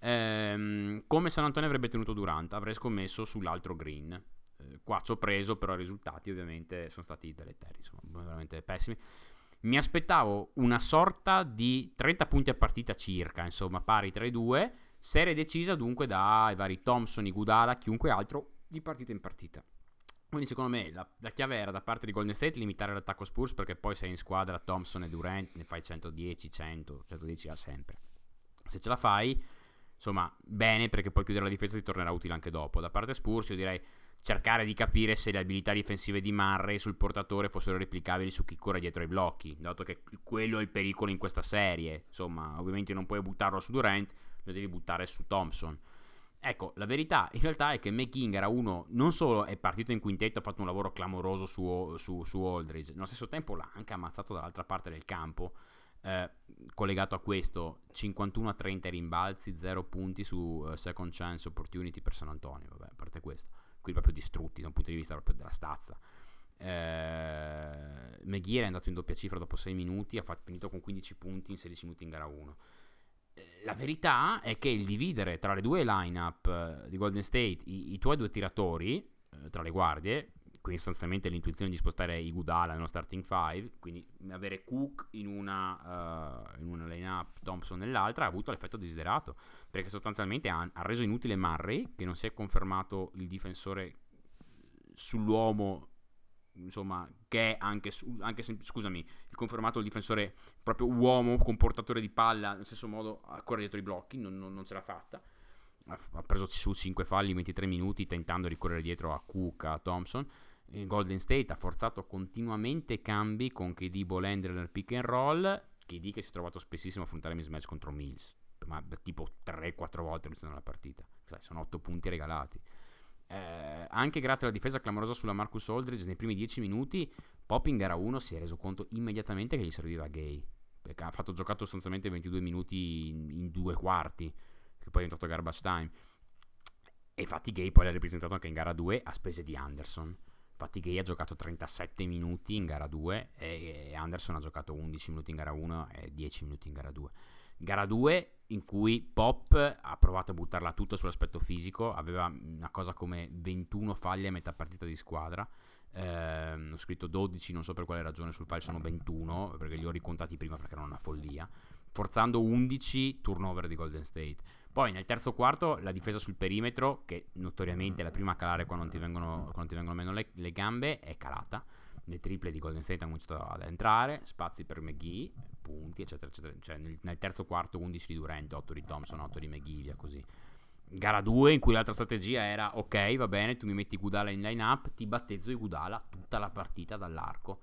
Ehm, come San Antonio avrebbe tenuto Durant, avrei scommesso sull'altro Green. Eh, qua ci ho preso, però i risultati ovviamente sono stati deleteri, insomma, veramente pessimi. Mi aspettavo una sorta di 30 punti a partita circa, insomma, pari tra i due, serie decisa dunque dai vari Thompson, Igudala, chiunque altro, di partita in partita. Quindi secondo me la, la, chiave era da parte di Golden State limitare l'attacco Spurs perché poi sei in squadra Thompson e Durant, ne fai 110, 100, 110 a sempre. Se ce la fai, insomma, bene perché poi chiudere la difesa ti tornerà utile anche dopo. Da parte Spurs io direi cercare di capire se le abilità difensive di Murray sul portatore fossero replicabili su chi corre dietro ai blocchi, dato che quello è il pericolo in questa serie. Insomma, ovviamente non puoi buttarlo su Durant, lo devi buttare su Thompson. Ecco, la verità in realtà è che McKing era uno, non solo è partito in quintetto, ha fatto un lavoro clamoroso su, su, su Aldridge, nello stesso tempo l'ha anche ammazzato dall'altra parte del campo. Eh, collegato a questo 51 a 30 rimbalzi 0 punti su uh, second chance opportunity per San Antonio vabbè a parte questo. Qui proprio distrutti da un punto di vista proprio della stazza. Eh, McGee è andato in doppia cifra dopo 6 minuti ha fatto, finito con 15 punti in 16 minuti in gara 1 eh, la verità è che il dividere tra le due line-up uh, di Golden State i, i tuoi due tiratori uh, tra le guardie quindi sostanzialmente l'intuizione di spostare Igudala nello starting 5, quindi avere Cook in una, uh, in una line-up, Thompson nell'altra, ha avuto l'effetto desiderato, perché sostanzialmente ha, ha, reso inutile Murray, che non si è confermato il difensore sull'uomo, insomma, che è anche, su, anche se, scusami, il confermato il difensore proprio uomo, comportatore di palla, nello stesso modo a correre dietro i blocchi, non, non, non ce l'ha fatta. Ha preso su 5 falli in 23 minuti tentando di correre dietro a Cook, a Thompson Golden State ha forzato continuamente cambi con KD Bolender nel pick and roll. KD che si è trovato spessissimo a affrontare mismatch contro Mills, ma tipo 3-4 volte all'inizio della partita. sono 8 punti regalati. Eh, anche grazie alla difesa clamorosa sulla Marcus Aldridge nei primi 10 minuti, Pop in gara 1 si è reso conto immediatamente che gli serviva Gay. Perché ha fatto giocato sostanzialmente 22 minuti in, in due quarti, che poi è entrato garbage time. E infatti Gay poi l'ha ripresentato anche in gara 2 a spese di Anderson Infatti Gay ha giocato 37 minuti in gara 2 e Anderson ha giocato 11 minuti in gara 1 e 10 minuti in gara 2. Gara 2 in cui Pop ha provato a buttarla tutto sull'aspetto fisico, aveva una cosa come 21 faglie a metà partita di squadra. Eh, ho scritto 12, non so per quale ragione sul file sono 21, perché li ho ricontati prima perché erano una follia. Forzando 11 turnover di Golden State. Poi nel terzo quarto la difesa sul perimetro, che notoriamente è la prima a calare quando ti vengono, quando ti vengono meno le, le gambe, è calata le triple di Golden State hanno cominciato ad entrare, spazi per McGee, punti, eccetera, eccetera. Cioè nel, nel terzo quarto 11 di Durant, 8 di Thompson, 8 di McGee, via così. Gara 2 in cui l'altra strategia era ok, va bene, tu mi metti Gudala in line up, ti battezzo di Gudala tutta la partita dall'arco.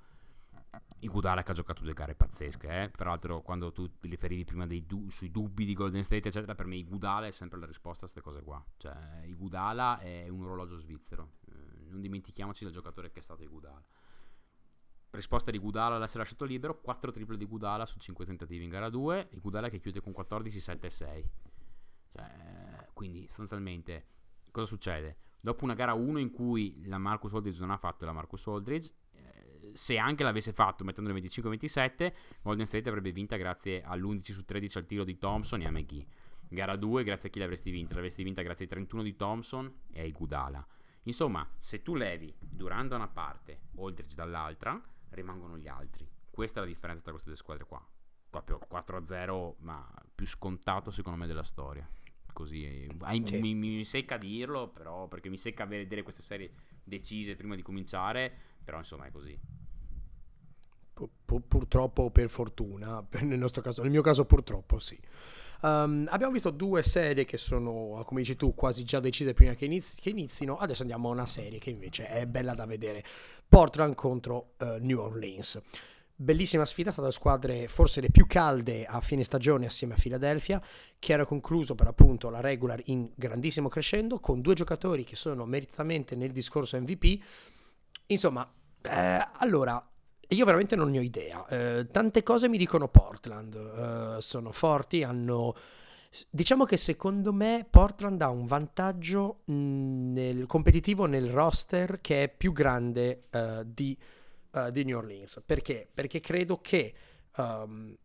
Igudala che ha giocato due gare pazzesche, eh? peraltro quando tu ti riferivi prima du- sui dubbi di Golden State eccetera, per me Igudala è sempre la risposta a queste cose qua, cioè Igudala è un orologio svizzero, eh, non dimentichiamoci del giocatore che è stato Igudala risposta di Gudala l'essere lasciato libero 4 triple di Gudala su 5 tentativi in gara 2 e Gudala che chiude con 14, 7 e 6 cioè, quindi sostanzialmente cosa succede? dopo una gara 1 in cui la Marcus Aldridge non ha fatto la Marcus Aldridge se anche l'avesse fatto mettendolo 25-27 Golden State avrebbe vinta grazie all'11 su 13 al tiro di Thompson e a McGee gara 2 grazie a chi l'avresti vinta? l'avresti vinta grazie ai 31 di Thompson e ai Gudala insomma se tu levi Durant da una parte Aldridge dall'altra rimangono gli altri. Questa è la differenza tra queste due squadre qua. Proprio 4-0, ma più scontato secondo me della storia. Così sì. mi, mi, secca dirlo, però perché mi secca vedere queste serie decise prima di cominciare, però insomma è così. Pur, purtroppo o per fortuna, [laughs] nel, caso, nel mio caso purtroppo sì. Um, abbiamo visto due serie che sono, come dici tu, quasi già decise prima che, inizi, che inizino. Adesso andiamo a una serie che invece è bella da vedere. Portland contro uh, New Orleans. Bellissima sfida tra squadre forse le più calde a fine stagione assieme a Philadelphia, che era concluso per appunto la regular in grandissimo crescendo, con due giocatori che sono meritatamente nel discorso MVP. Insomma, eh, allora, io veramente non ne ho idea. Eh, tante cose mi dicono Portland. Eh, sono forti, hanno... Diciamo che secondo me Portland ha un vantaggio nel competitivo nel roster che è più grande uh, di, uh, di, New Orleans. Perché? Perché credo che um,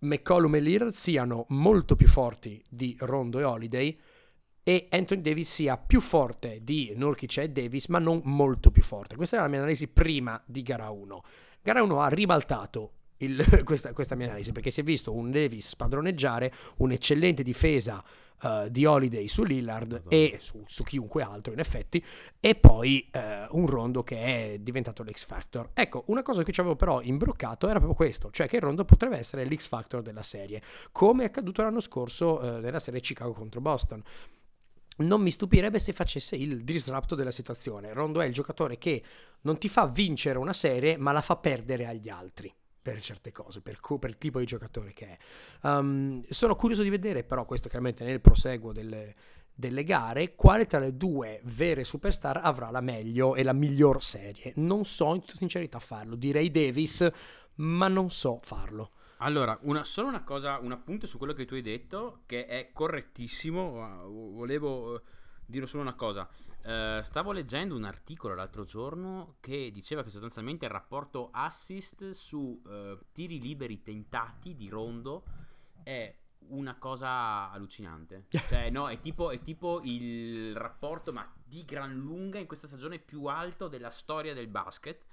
McCollum e Lillard siano molto più forti di Rondo e Holiday e Anthony Davis sia più forte di Nurkic e Davis, ma non molto più forte. Questa è la mia analisi prima di gara 1. Gara 1 ha ribaltato il, [laughs] questa, questa, mia analisi perché si è visto un Davis spadroneggiare un'eccellente difesa uh, di Holiday su Lillard Madonna. e su, su, chiunque altro in effetti e poi uh, un Rondo che è diventato l'X Factor ecco una cosa che ci avevo però imbroccato era proprio questo cioè che il Rondo potrebbe essere l'X Factor della serie come è accaduto l'anno scorso uh, nella serie Chicago contro Boston non mi stupirebbe se facesse il disrupto della situazione. Rondo è il giocatore che non ti fa vincere una serie, ma la fa perdere agli altri per certe cose, per, per il tipo di giocatore che è. Um, sono curioso di vedere, però, questo chiaramente nel proseguo delle, delle gare, quale tra le due vere superstar avrà la meglio e la miglior serie. Non so in tutta sincerità farlo. Direi Davis, ma non so farlo. Allora, una, solo una cosa, un appunto su quello che tu hai detto, che è correttissimo. Volevo eh, dire solo una cosa. Uh, stavo leggendo un articolo l'altro giorno che diceva che sostanzialmente il rapporto assist su uh, tiri liberi tentati di rondo è una cosa allucinante. [laughs] Cioè, no, è tipo, è tipo il rapporto, ma di gran lunga in questa stagione più alto della storia del basket.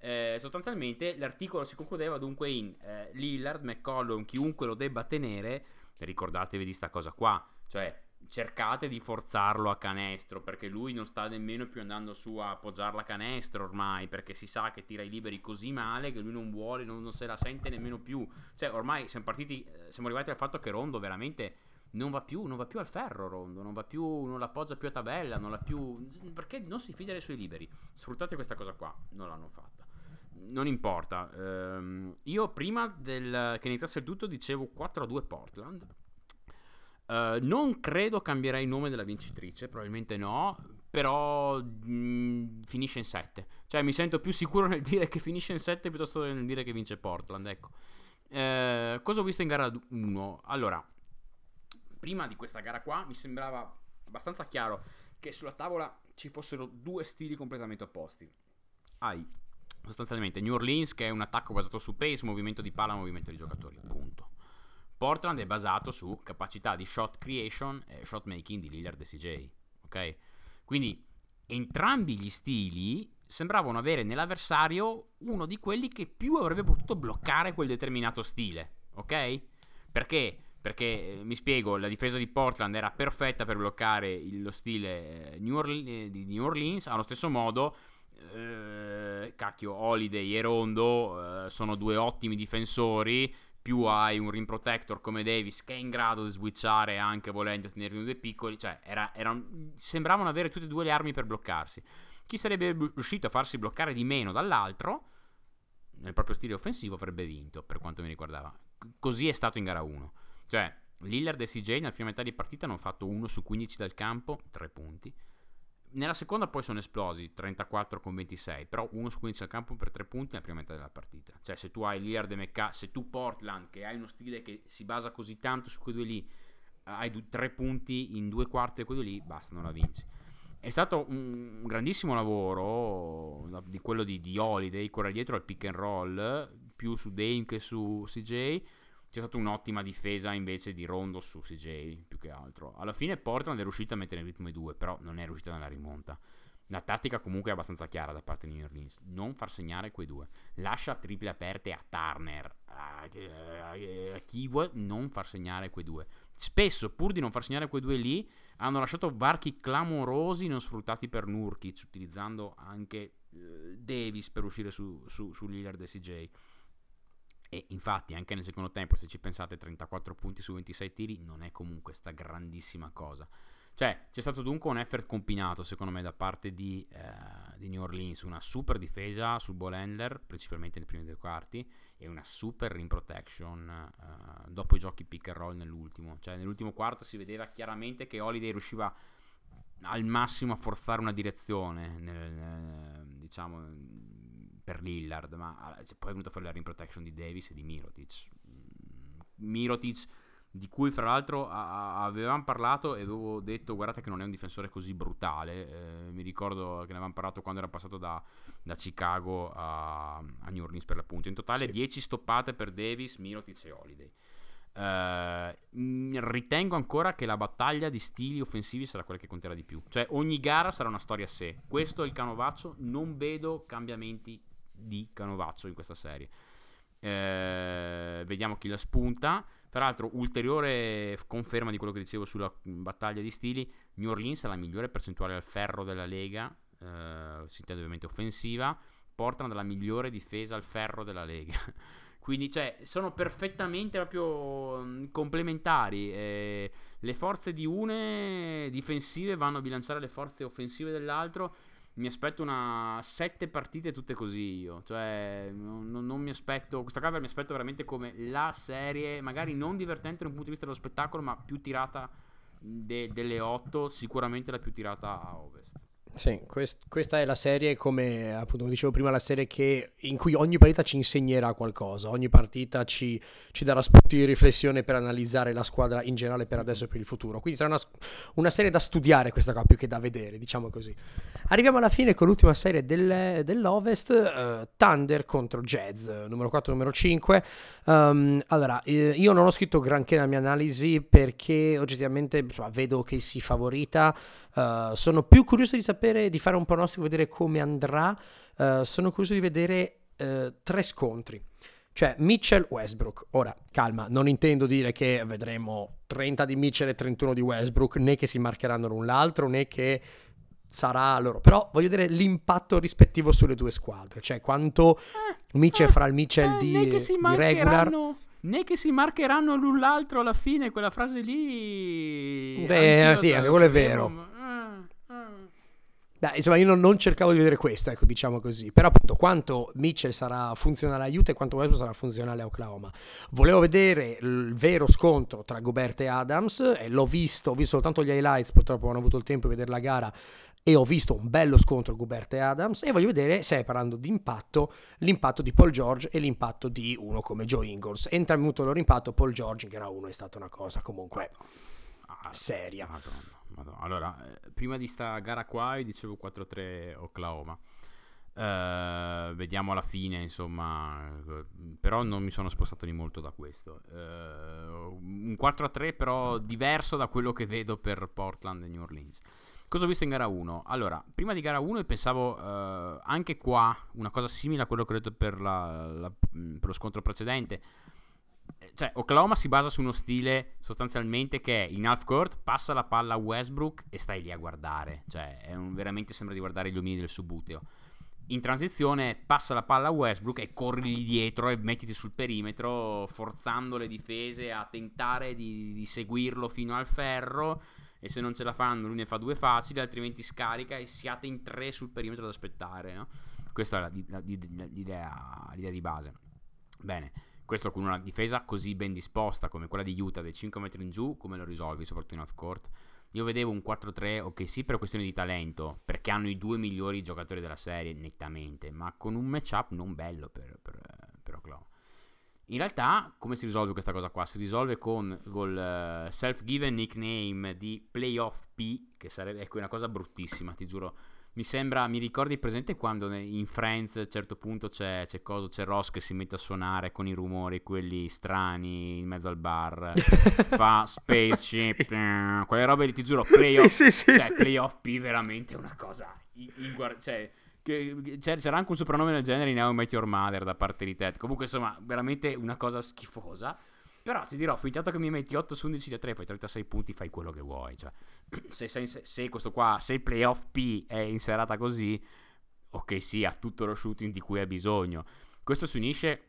Eh, sostanzialmente l'articolo si concludeva dunque in eh, Lillard, McCollum, chiunque lo debba tenere, ricordatevi di sta cosa qua, cioè cercate di forzarlo a canestro perché lui non sta nemmeno più andando su a appoggiarla a canestro ormai perché si sa che tira i liberi così male che lui non vuole, non, non se la sente nemmeno più. Cioè ormai siamo partiti, eh, siamo arrivati al fatto che Rondo veramente non va più, non va più al ferro Rondo, non va più, non l'appoggia più a tabella, non la più... perché non si fida dei suoi liberi. Sfruttate questa cosa qua, non l'hanno fatta. Non importa. Ehm, io prima del, che iniziasse il tutto dicevo 4-2 Portland Uh, non credo cambierei il nome della vincitrice, probabilmente no, però mh, mm, finisce in 7. Cioè mi sento più sicuro nel dire che finisce in 7 piuttosto che nel dire che vince Portland, ecco. Uh, cosa ho visto in gara 1? Allora, prima di questa gara qua mi sembrava abbastanza chiaro che sulla tavola ci fossero due stili completamente opposti. Hai sostanzialmente New Orleans che è un attacco basato su pace, movimento di palla, movimento di giocatori, punto. Portland è basato su capacità di shot creation e shot making di Lillard e CJ, ok? Quindi entrambi gli stili sembravano avere nell'avversario uno di quelli che più avrebbe potuto bloccare quel determinato stile, ok? Perché? Perché eh, mi spiego, la difesa di Portland era perfetta per bloccare il, lo stile eh, New Orleans, eh, di New Orleans, allo stesso modo eh, cacchio, Holiday e Rondo eh, sono due ottimi difensori. Più hai un rim protector come Davis che è in grado di switchare anche volendo tenere due piccoli. Cioè, era, era, sembravano avere tutte e due le armi per bloccarsi. Chi sarebbe riuscito a farsi bloccare di meno dall'altro, nel proprio stile offensivo, avrebbe vinto, per quanto mi riguardava. Così è stato in gara 1. Cioè, Lillard e CJ nella prima metà di partita hanno fatto 1 su 15 dal campo, 3 punti. Nella seconda poi sono esplosi 34 con 26, però 1 su 15 al campo per 3 punti nella prima metà della partita. Cioè se tu hai Lillard e Mecca, se tu Portland che hai uno stile che si basa così tanto su quei due lì, hai 3 punti in due quarti di quei due lì, basta, non la vinci. È stato un grandissimo lavoro di quello di, di Holiday, correre dietro al pick and roll, più su Dame che su CJ c'è stata un'ottima difesa invece di Rondo su CJ più che altro. Alla fine Portland è riuscito a mettere in ritmo i due, però non è riuscita nella rimonta. La tattica comunque è abbastanza chiara da parte di New Orleans. Non far segnare quei due. Lascia triple aperte a Turner. A, chi vuole non far segnare quei due. Spesso, pur di non far segnare quei due lì, hanno lasciato varchi clamorosi non sfruttati per Nurkic, utilizzando anche uh, Davis per uscire su, su, su Lillard e CJ. E infatti anche nel secondo tempo, se ci pensate, 34 punti su 26 tiri non è comunque sta grandissima cosa. Cioè, c'è stato dunque un effort combinato, secondo me, da parte di, eh, di New Orleans, una super difesa sul ball handler, principalmente nei primi due quarti, e una super rim protection eh, dopo i giochi pick and roll nell'ultimo. Cioè, nell'ultimo quarto si vedeva chiaramente che Holiday riusciva al massimo a forzare una direzione, nel, nel, diciamo, per Lillard, ma ah, poi è venuta fuori la rim protection di Davis e di Mirotic. Mm, Mirotic, di cui fra l'altro a- avevamo parlato e avevo detto guardate che non è un difensore così brutale, eh, mi ricordo che ne avevamo parlato quando era passato da, da Chicago a, a, New Orleans per l'appunto. In totale sì. 10 stoppate per Davis, Mirotic e Holiday. Uh, ritengo ancora che la battaglia di stili offensivi sarà quella che conterà di più. Cioè, ogni gara sarà una storia a sé. Questo è il canovaccio. Non vedo cambiamenti di Canovaccio in questa serie. Eh, vediamo chi la spunta. Tra l'altro, ulteriore conferma di quello che dicevo sulla battaglia di stili: New Orleans ha la migliore percentuale al ferro della lega, eh, si intende ovviamente offensiva. Portland la migliore difesa al ferro della lega. [laughs] Quindi, cioè, sono perfettamente proprio complementari. Eh, le forze di une difensive vanno a bilanciare le forze offensive dell'altro mi aspetto una sette partite tutte così io. Cioè, non, non, mi aspetto. Questa cover mi aspetto veramente come la serie, magari non divertente da un punto di vista dello spettacolo, ma più tirata de, delle otto. Sicuramente la più tirata a ovest. Sì, quest- questa è la serie, come appunto dicevo prima, la serie che, in cui ogni partita ci insegnerà qualcosa, ogni partita ci, ci, darà spunti di riflessione per analizzare la squadra in generale per adesso e per il futuro. Quindi sarà una, una serie da studiare questa qua più che da vedere, diciamo così. Arriviamo alla fine con l'ultima serie del, dell'Ovest, uh, Thunder contro Jazz, numero 4 numero 5. Um, ehm, allora, eh, io non ho scritto granché nella mia analisi perché oggettivamente insomma, vedo che si favorita. Uh, sono più curioso di sapere, di fare un pronostico, vedere come andrà. Uh, sono curioso di vedere uh, tre scontri. Cioè Mitchell Westbrook. Ora, calma, non intendo dire che vedremo 30 di Mitchell e 31 di Westbrook, né che si marcheranno l'un l'altro, né che sarà loro. Però voglio vedere l'impatto rispettivo sulle due squadre. Cioè quanto eh, Mitchell eh, farà il Mitchell eh, di, di regular né che si marcheranno l'un l'altro alla fine, quella frase lì. Beh, sì, anche quello è vero. Beh, insomma, io non, non, cercavo di vedere questo, ecco, diciamo così. Però appunto quanto Mitchell sarà funzionale a Utah e quanto Westbrook sarà funzionale a Oklahoma. Volevo vedere il vero scontro tra Gobert e Adams e l'ho visto, ho visto soltanto gli highlights, purtroppo non ho avuto il tempo di vedere la gara e ho visto un bello scontro Gobert e Adams e voglio vedere, se parlando di impatto, l'impatto di Paul George e l'impatto di uno come Joe Ingles. Entrambi avuto il loro impatto, Paul George in gara 1 è stata una cosa comunque ah, seria. Madonna Madonna. Allora, eh, prima di sta gara qua io dicevo 4-3 Oklahoma. Uh, vediamo alla fine, insomma, però non mi sono spostato di molto da questo. Uh, un 4-3 però diverso da quello che vedo per Portland e New Orleans. Cosa ho visto in gara 1? Allora, prima di gara 1 pensavo uh, anche qua una cosa simile a quello che ho detto per, la, la, per lo scontro precedente. Cioè, Oklahoma si basa su uno stile sostanzialmente che è in half court, passa la palla a Westbrook e stai lì a guardare. Cioè, un, veramente sembra di guardare gli omini del subbuteo in transizione passa la palla a Westbrook e corri dietro e mettiti sul perimetro forzando le difese a tentare di, di, seguirlo fino al ferro e se non ce la fanno lui ne fa due facili altrimenti scarica e siate in tre sul perimetro ad aspettare no? questa è la, la, l'idea, l'idea di base bene questo con una difesa così ben disposta come quella di Utah dei 5 metri in giù come lo risolvi soprattutto in half court io vedevo un 4-3, ok sì, per questione di talento, perché hanno i due migliori giocatori della serie, nettamente, ma con un matchup non bello per, per, per Oklahoma. In realtà, come si risolve questa cosa qua? Si risolve con il uh, self-given nickname di Playoff P, che sarebbe ecco, una cosa bruttissima, ti giuro mi sembra, mi ricordi presente quando in Friends a un certo punto c'è, c'è, coso, c'è Ross che si mette a suonare con i rumori, quelli strani in mezzo al bar, [laughs] fa spaceship, sì. Eh, quelle robe lì, ti giuro, playoff, sì, sì, cioè, playoff P veramente una cosa, inguard- cioè, c'era anche un soprannome del genere in How I Met Your Mother da parte di Ted, comunque insomma veramente una cosa schifosa. Però ti dirò, fintanto che mi metti 8 su 11 da 3, poi 36 punti, fai quello che vuoi. Cioè, [clears throat] se, se, se, questo qua, se il playoff P è in serata così, ok, sì, ha tutto lo shooting di cui ha bisogno. Questo si unisce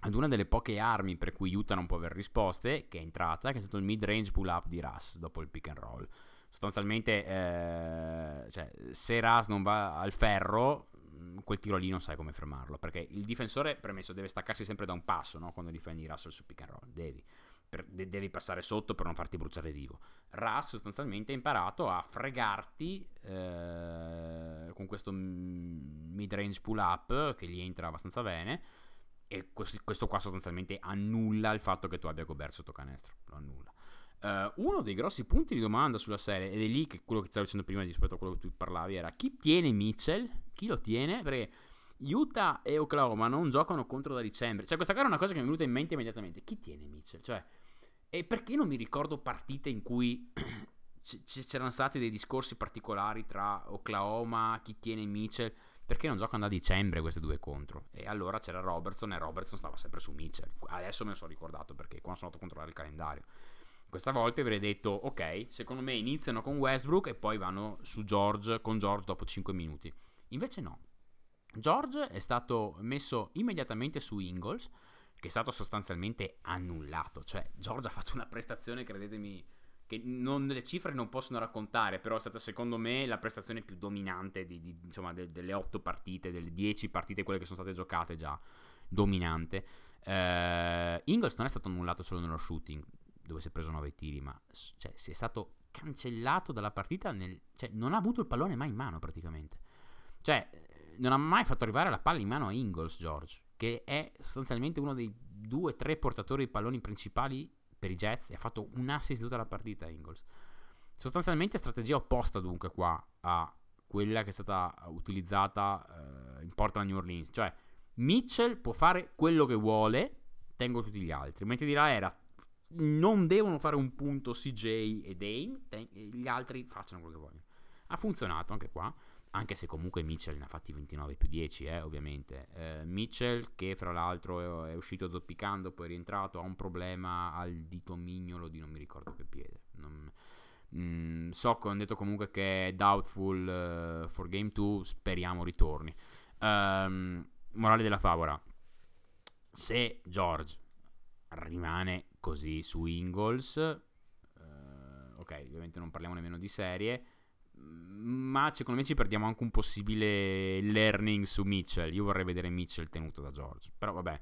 ad una delle poche armi per cui Utah non può avere risposte, che è entrata, che è stato il mid-range pull-up di Russ dopo il pick and roll. Sostanzialmente, eh, cioè, se Russ non va al ferro, quel tiro lì non sai come fermarlo. Perché il difensore, premesso, deve staccarsi sempre da un passo no? quando difendi Russell su pick and roll. Devi. Per, de- devi passare sotto per non farti bruciare vivo. Russ sostanzialmente ha imparato a fregarti eh, con questo mid range pull up che gli entra abbastanza bene. E questo qua sostanzialmente annulla il fatto che tu abbia coperto sotto canestro. Lo annulla. Uh, uno dei grossi punti di domanda sulla serie, ed è lì che quello che stavo dicendo prima rispetto a quello che tu parlavi, era chi tiene Mitchell? Chi lo tiene? Perché Utah e Oklahoma non giocano contro da dicembre. Cioè, questa gara è una cosa che mi è venuta in mente immediatamente. Chi tiene Mitchell? Cioè, e perché non mi ricordo partite in cui [clears throat] c- c'erano stati dei discorsi particolari tra Oklahoma, chi tiene Mitchell? Perché non giocano da dicembre queste due contro? E allora c'era Robertson e Robertson stava sempre su Mitchell. Adesso me ne sono ricordato perché quando sono andato a controllare il calendario. Questa volta avrei detto, ok, secondo me iniziano con Westbrook e poi vanno su George, con George dopo 5 minuti. Invece no. George è stato messo immediatamente su Ingles, che è stato sostanzialmente annullato. Cioè, George ha fatto una prestazione, credetemi, che non, le cifre non possono raccontare, però è stata secondo me la prestazione più dominante di, di, insomma, de, delle 8 partite, delle 10 partite, quelle che sono state giocate già, dominante. Uh, Ingles non è stato annullato solo nello shooting, dove si è preso 9 tiri, ma cioè, si è stato cancellato dalla partita, nel, cioè, non ha avuto il pallone mai in mano praticamente. Cioè, non ha mai fatto arrivare la palla in mano a Ingles, George, che è sostanzialmente uno dei due o tre portatori di palloni principali per i Jets e ha fatto un assist tutta la partita Ingles. Sostanzialmente strategia opposta dunque qua a quella che è stata utilizzata uh, in Portland New Orleans, cioè Mitchell può fare quello che vuole, tengo tutti gli altri, mentre dirà era non devono fare un punto CJ e Dame, gli altri facciano quello che vogliono. Ha funzionato anche qua, anche se comunque Mitchell ne ha fatti 29 più 10, eh, ovviamente. Eh, Mitchell, che fra l'altro è, uscito zoppicando, poi è rientrato, ha un problema al dito mignolo di non mi ricordo che piede. Non, mm, so che hanno detto comunque che è doubtful uh, for game 2, speriamo ritorni. Um, morale della favola. Se George rimane così su Ingalls. Uh, ok, ovviamente non parliamo nemmeno di serie. Ma secondo me ci perdiamo anche un possibile learning su Mitchell. Io vorrei vedere Mitchell tenuto da George. Però vabbè,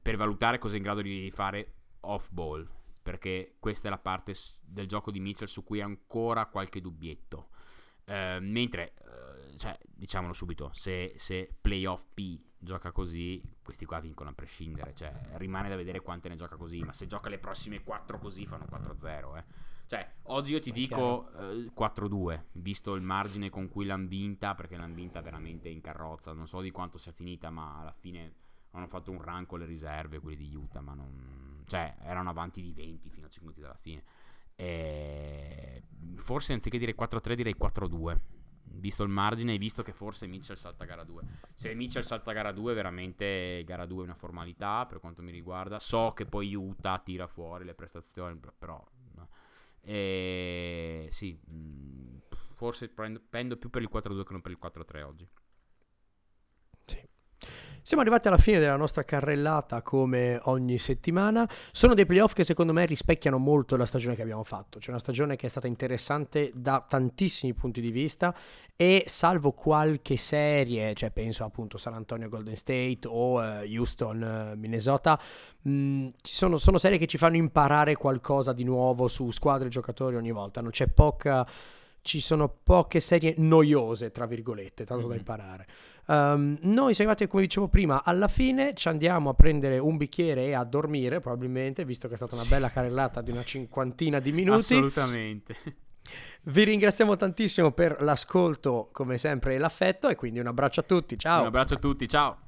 per valutare cosa è in grado di fare off ball. Perché questa è la parte del gioco di Mitchell su cui ancora qualche dubbietto. Uh, mentre, uh, cioè, diciamolo subito, se, se playoff P gioca così, questi qua vincono a prescindere. Cioè, rimane da vedere quante ne gioca così. Ma se gioca le prossime 4 così, fanno 4-0. Eh. Cioè, oggi io ti dico eh, 4-2, visto il margine con cui l'hanno vinta, perché l'hanno vinta veramente in carrozza. Non so di quanto sia finita, ma alla fine hanno fatto un run con le riserve, quelli di Utah, ma non... Cioè, erano avanti di 20 fino a 5 minuti dalla fine. E... Forse anziché dire 4-3 direi 4-2. Visto il margine e visto che forse Mitchell salta gara 2. Se Mitchell salta gara 2, veramente gara 2 è una formalità per quanto mi riguarda. So che poi Utah tira fuori le prestazioni, però... E... Sì, mh, forse prendo, pendo più per il 4-2 che non per il 4-3 oggi. Siamo arrivati alla fine della nostra carrellata come ogni settimana. Sono dei playoff che secondo me rispecchiano molto la stagione che abbiamo fatto. C'è una stagione che è stata interessante da tantissimi punti di vista e salvo qualche serie, cioè penso appunto San Antonio Golden State o eh, Houston eh, Minnesota, mh, ci sono, sono serie che ci fanno imparare qualcosa di nuovo su squadre e giocatori ogni volta. Non c'è poca ci sono poche serie noiose, tra virgolette, tanto da Mhm. imparare. Um, noi siamo arrivati, come dicevo prima, alla fine ci andiamo a prendere un bicchiere e a dormire, probabilmente, visto che è stata una bella carrellata di una cinquantina di minuti. Assolutamente. Vi ringraziamo tantissimo per l'ascolto, come sempre, e l'affetto, e quindi un abbraccio a tutti. Ciao! Un abbraccio a tutti, ciao.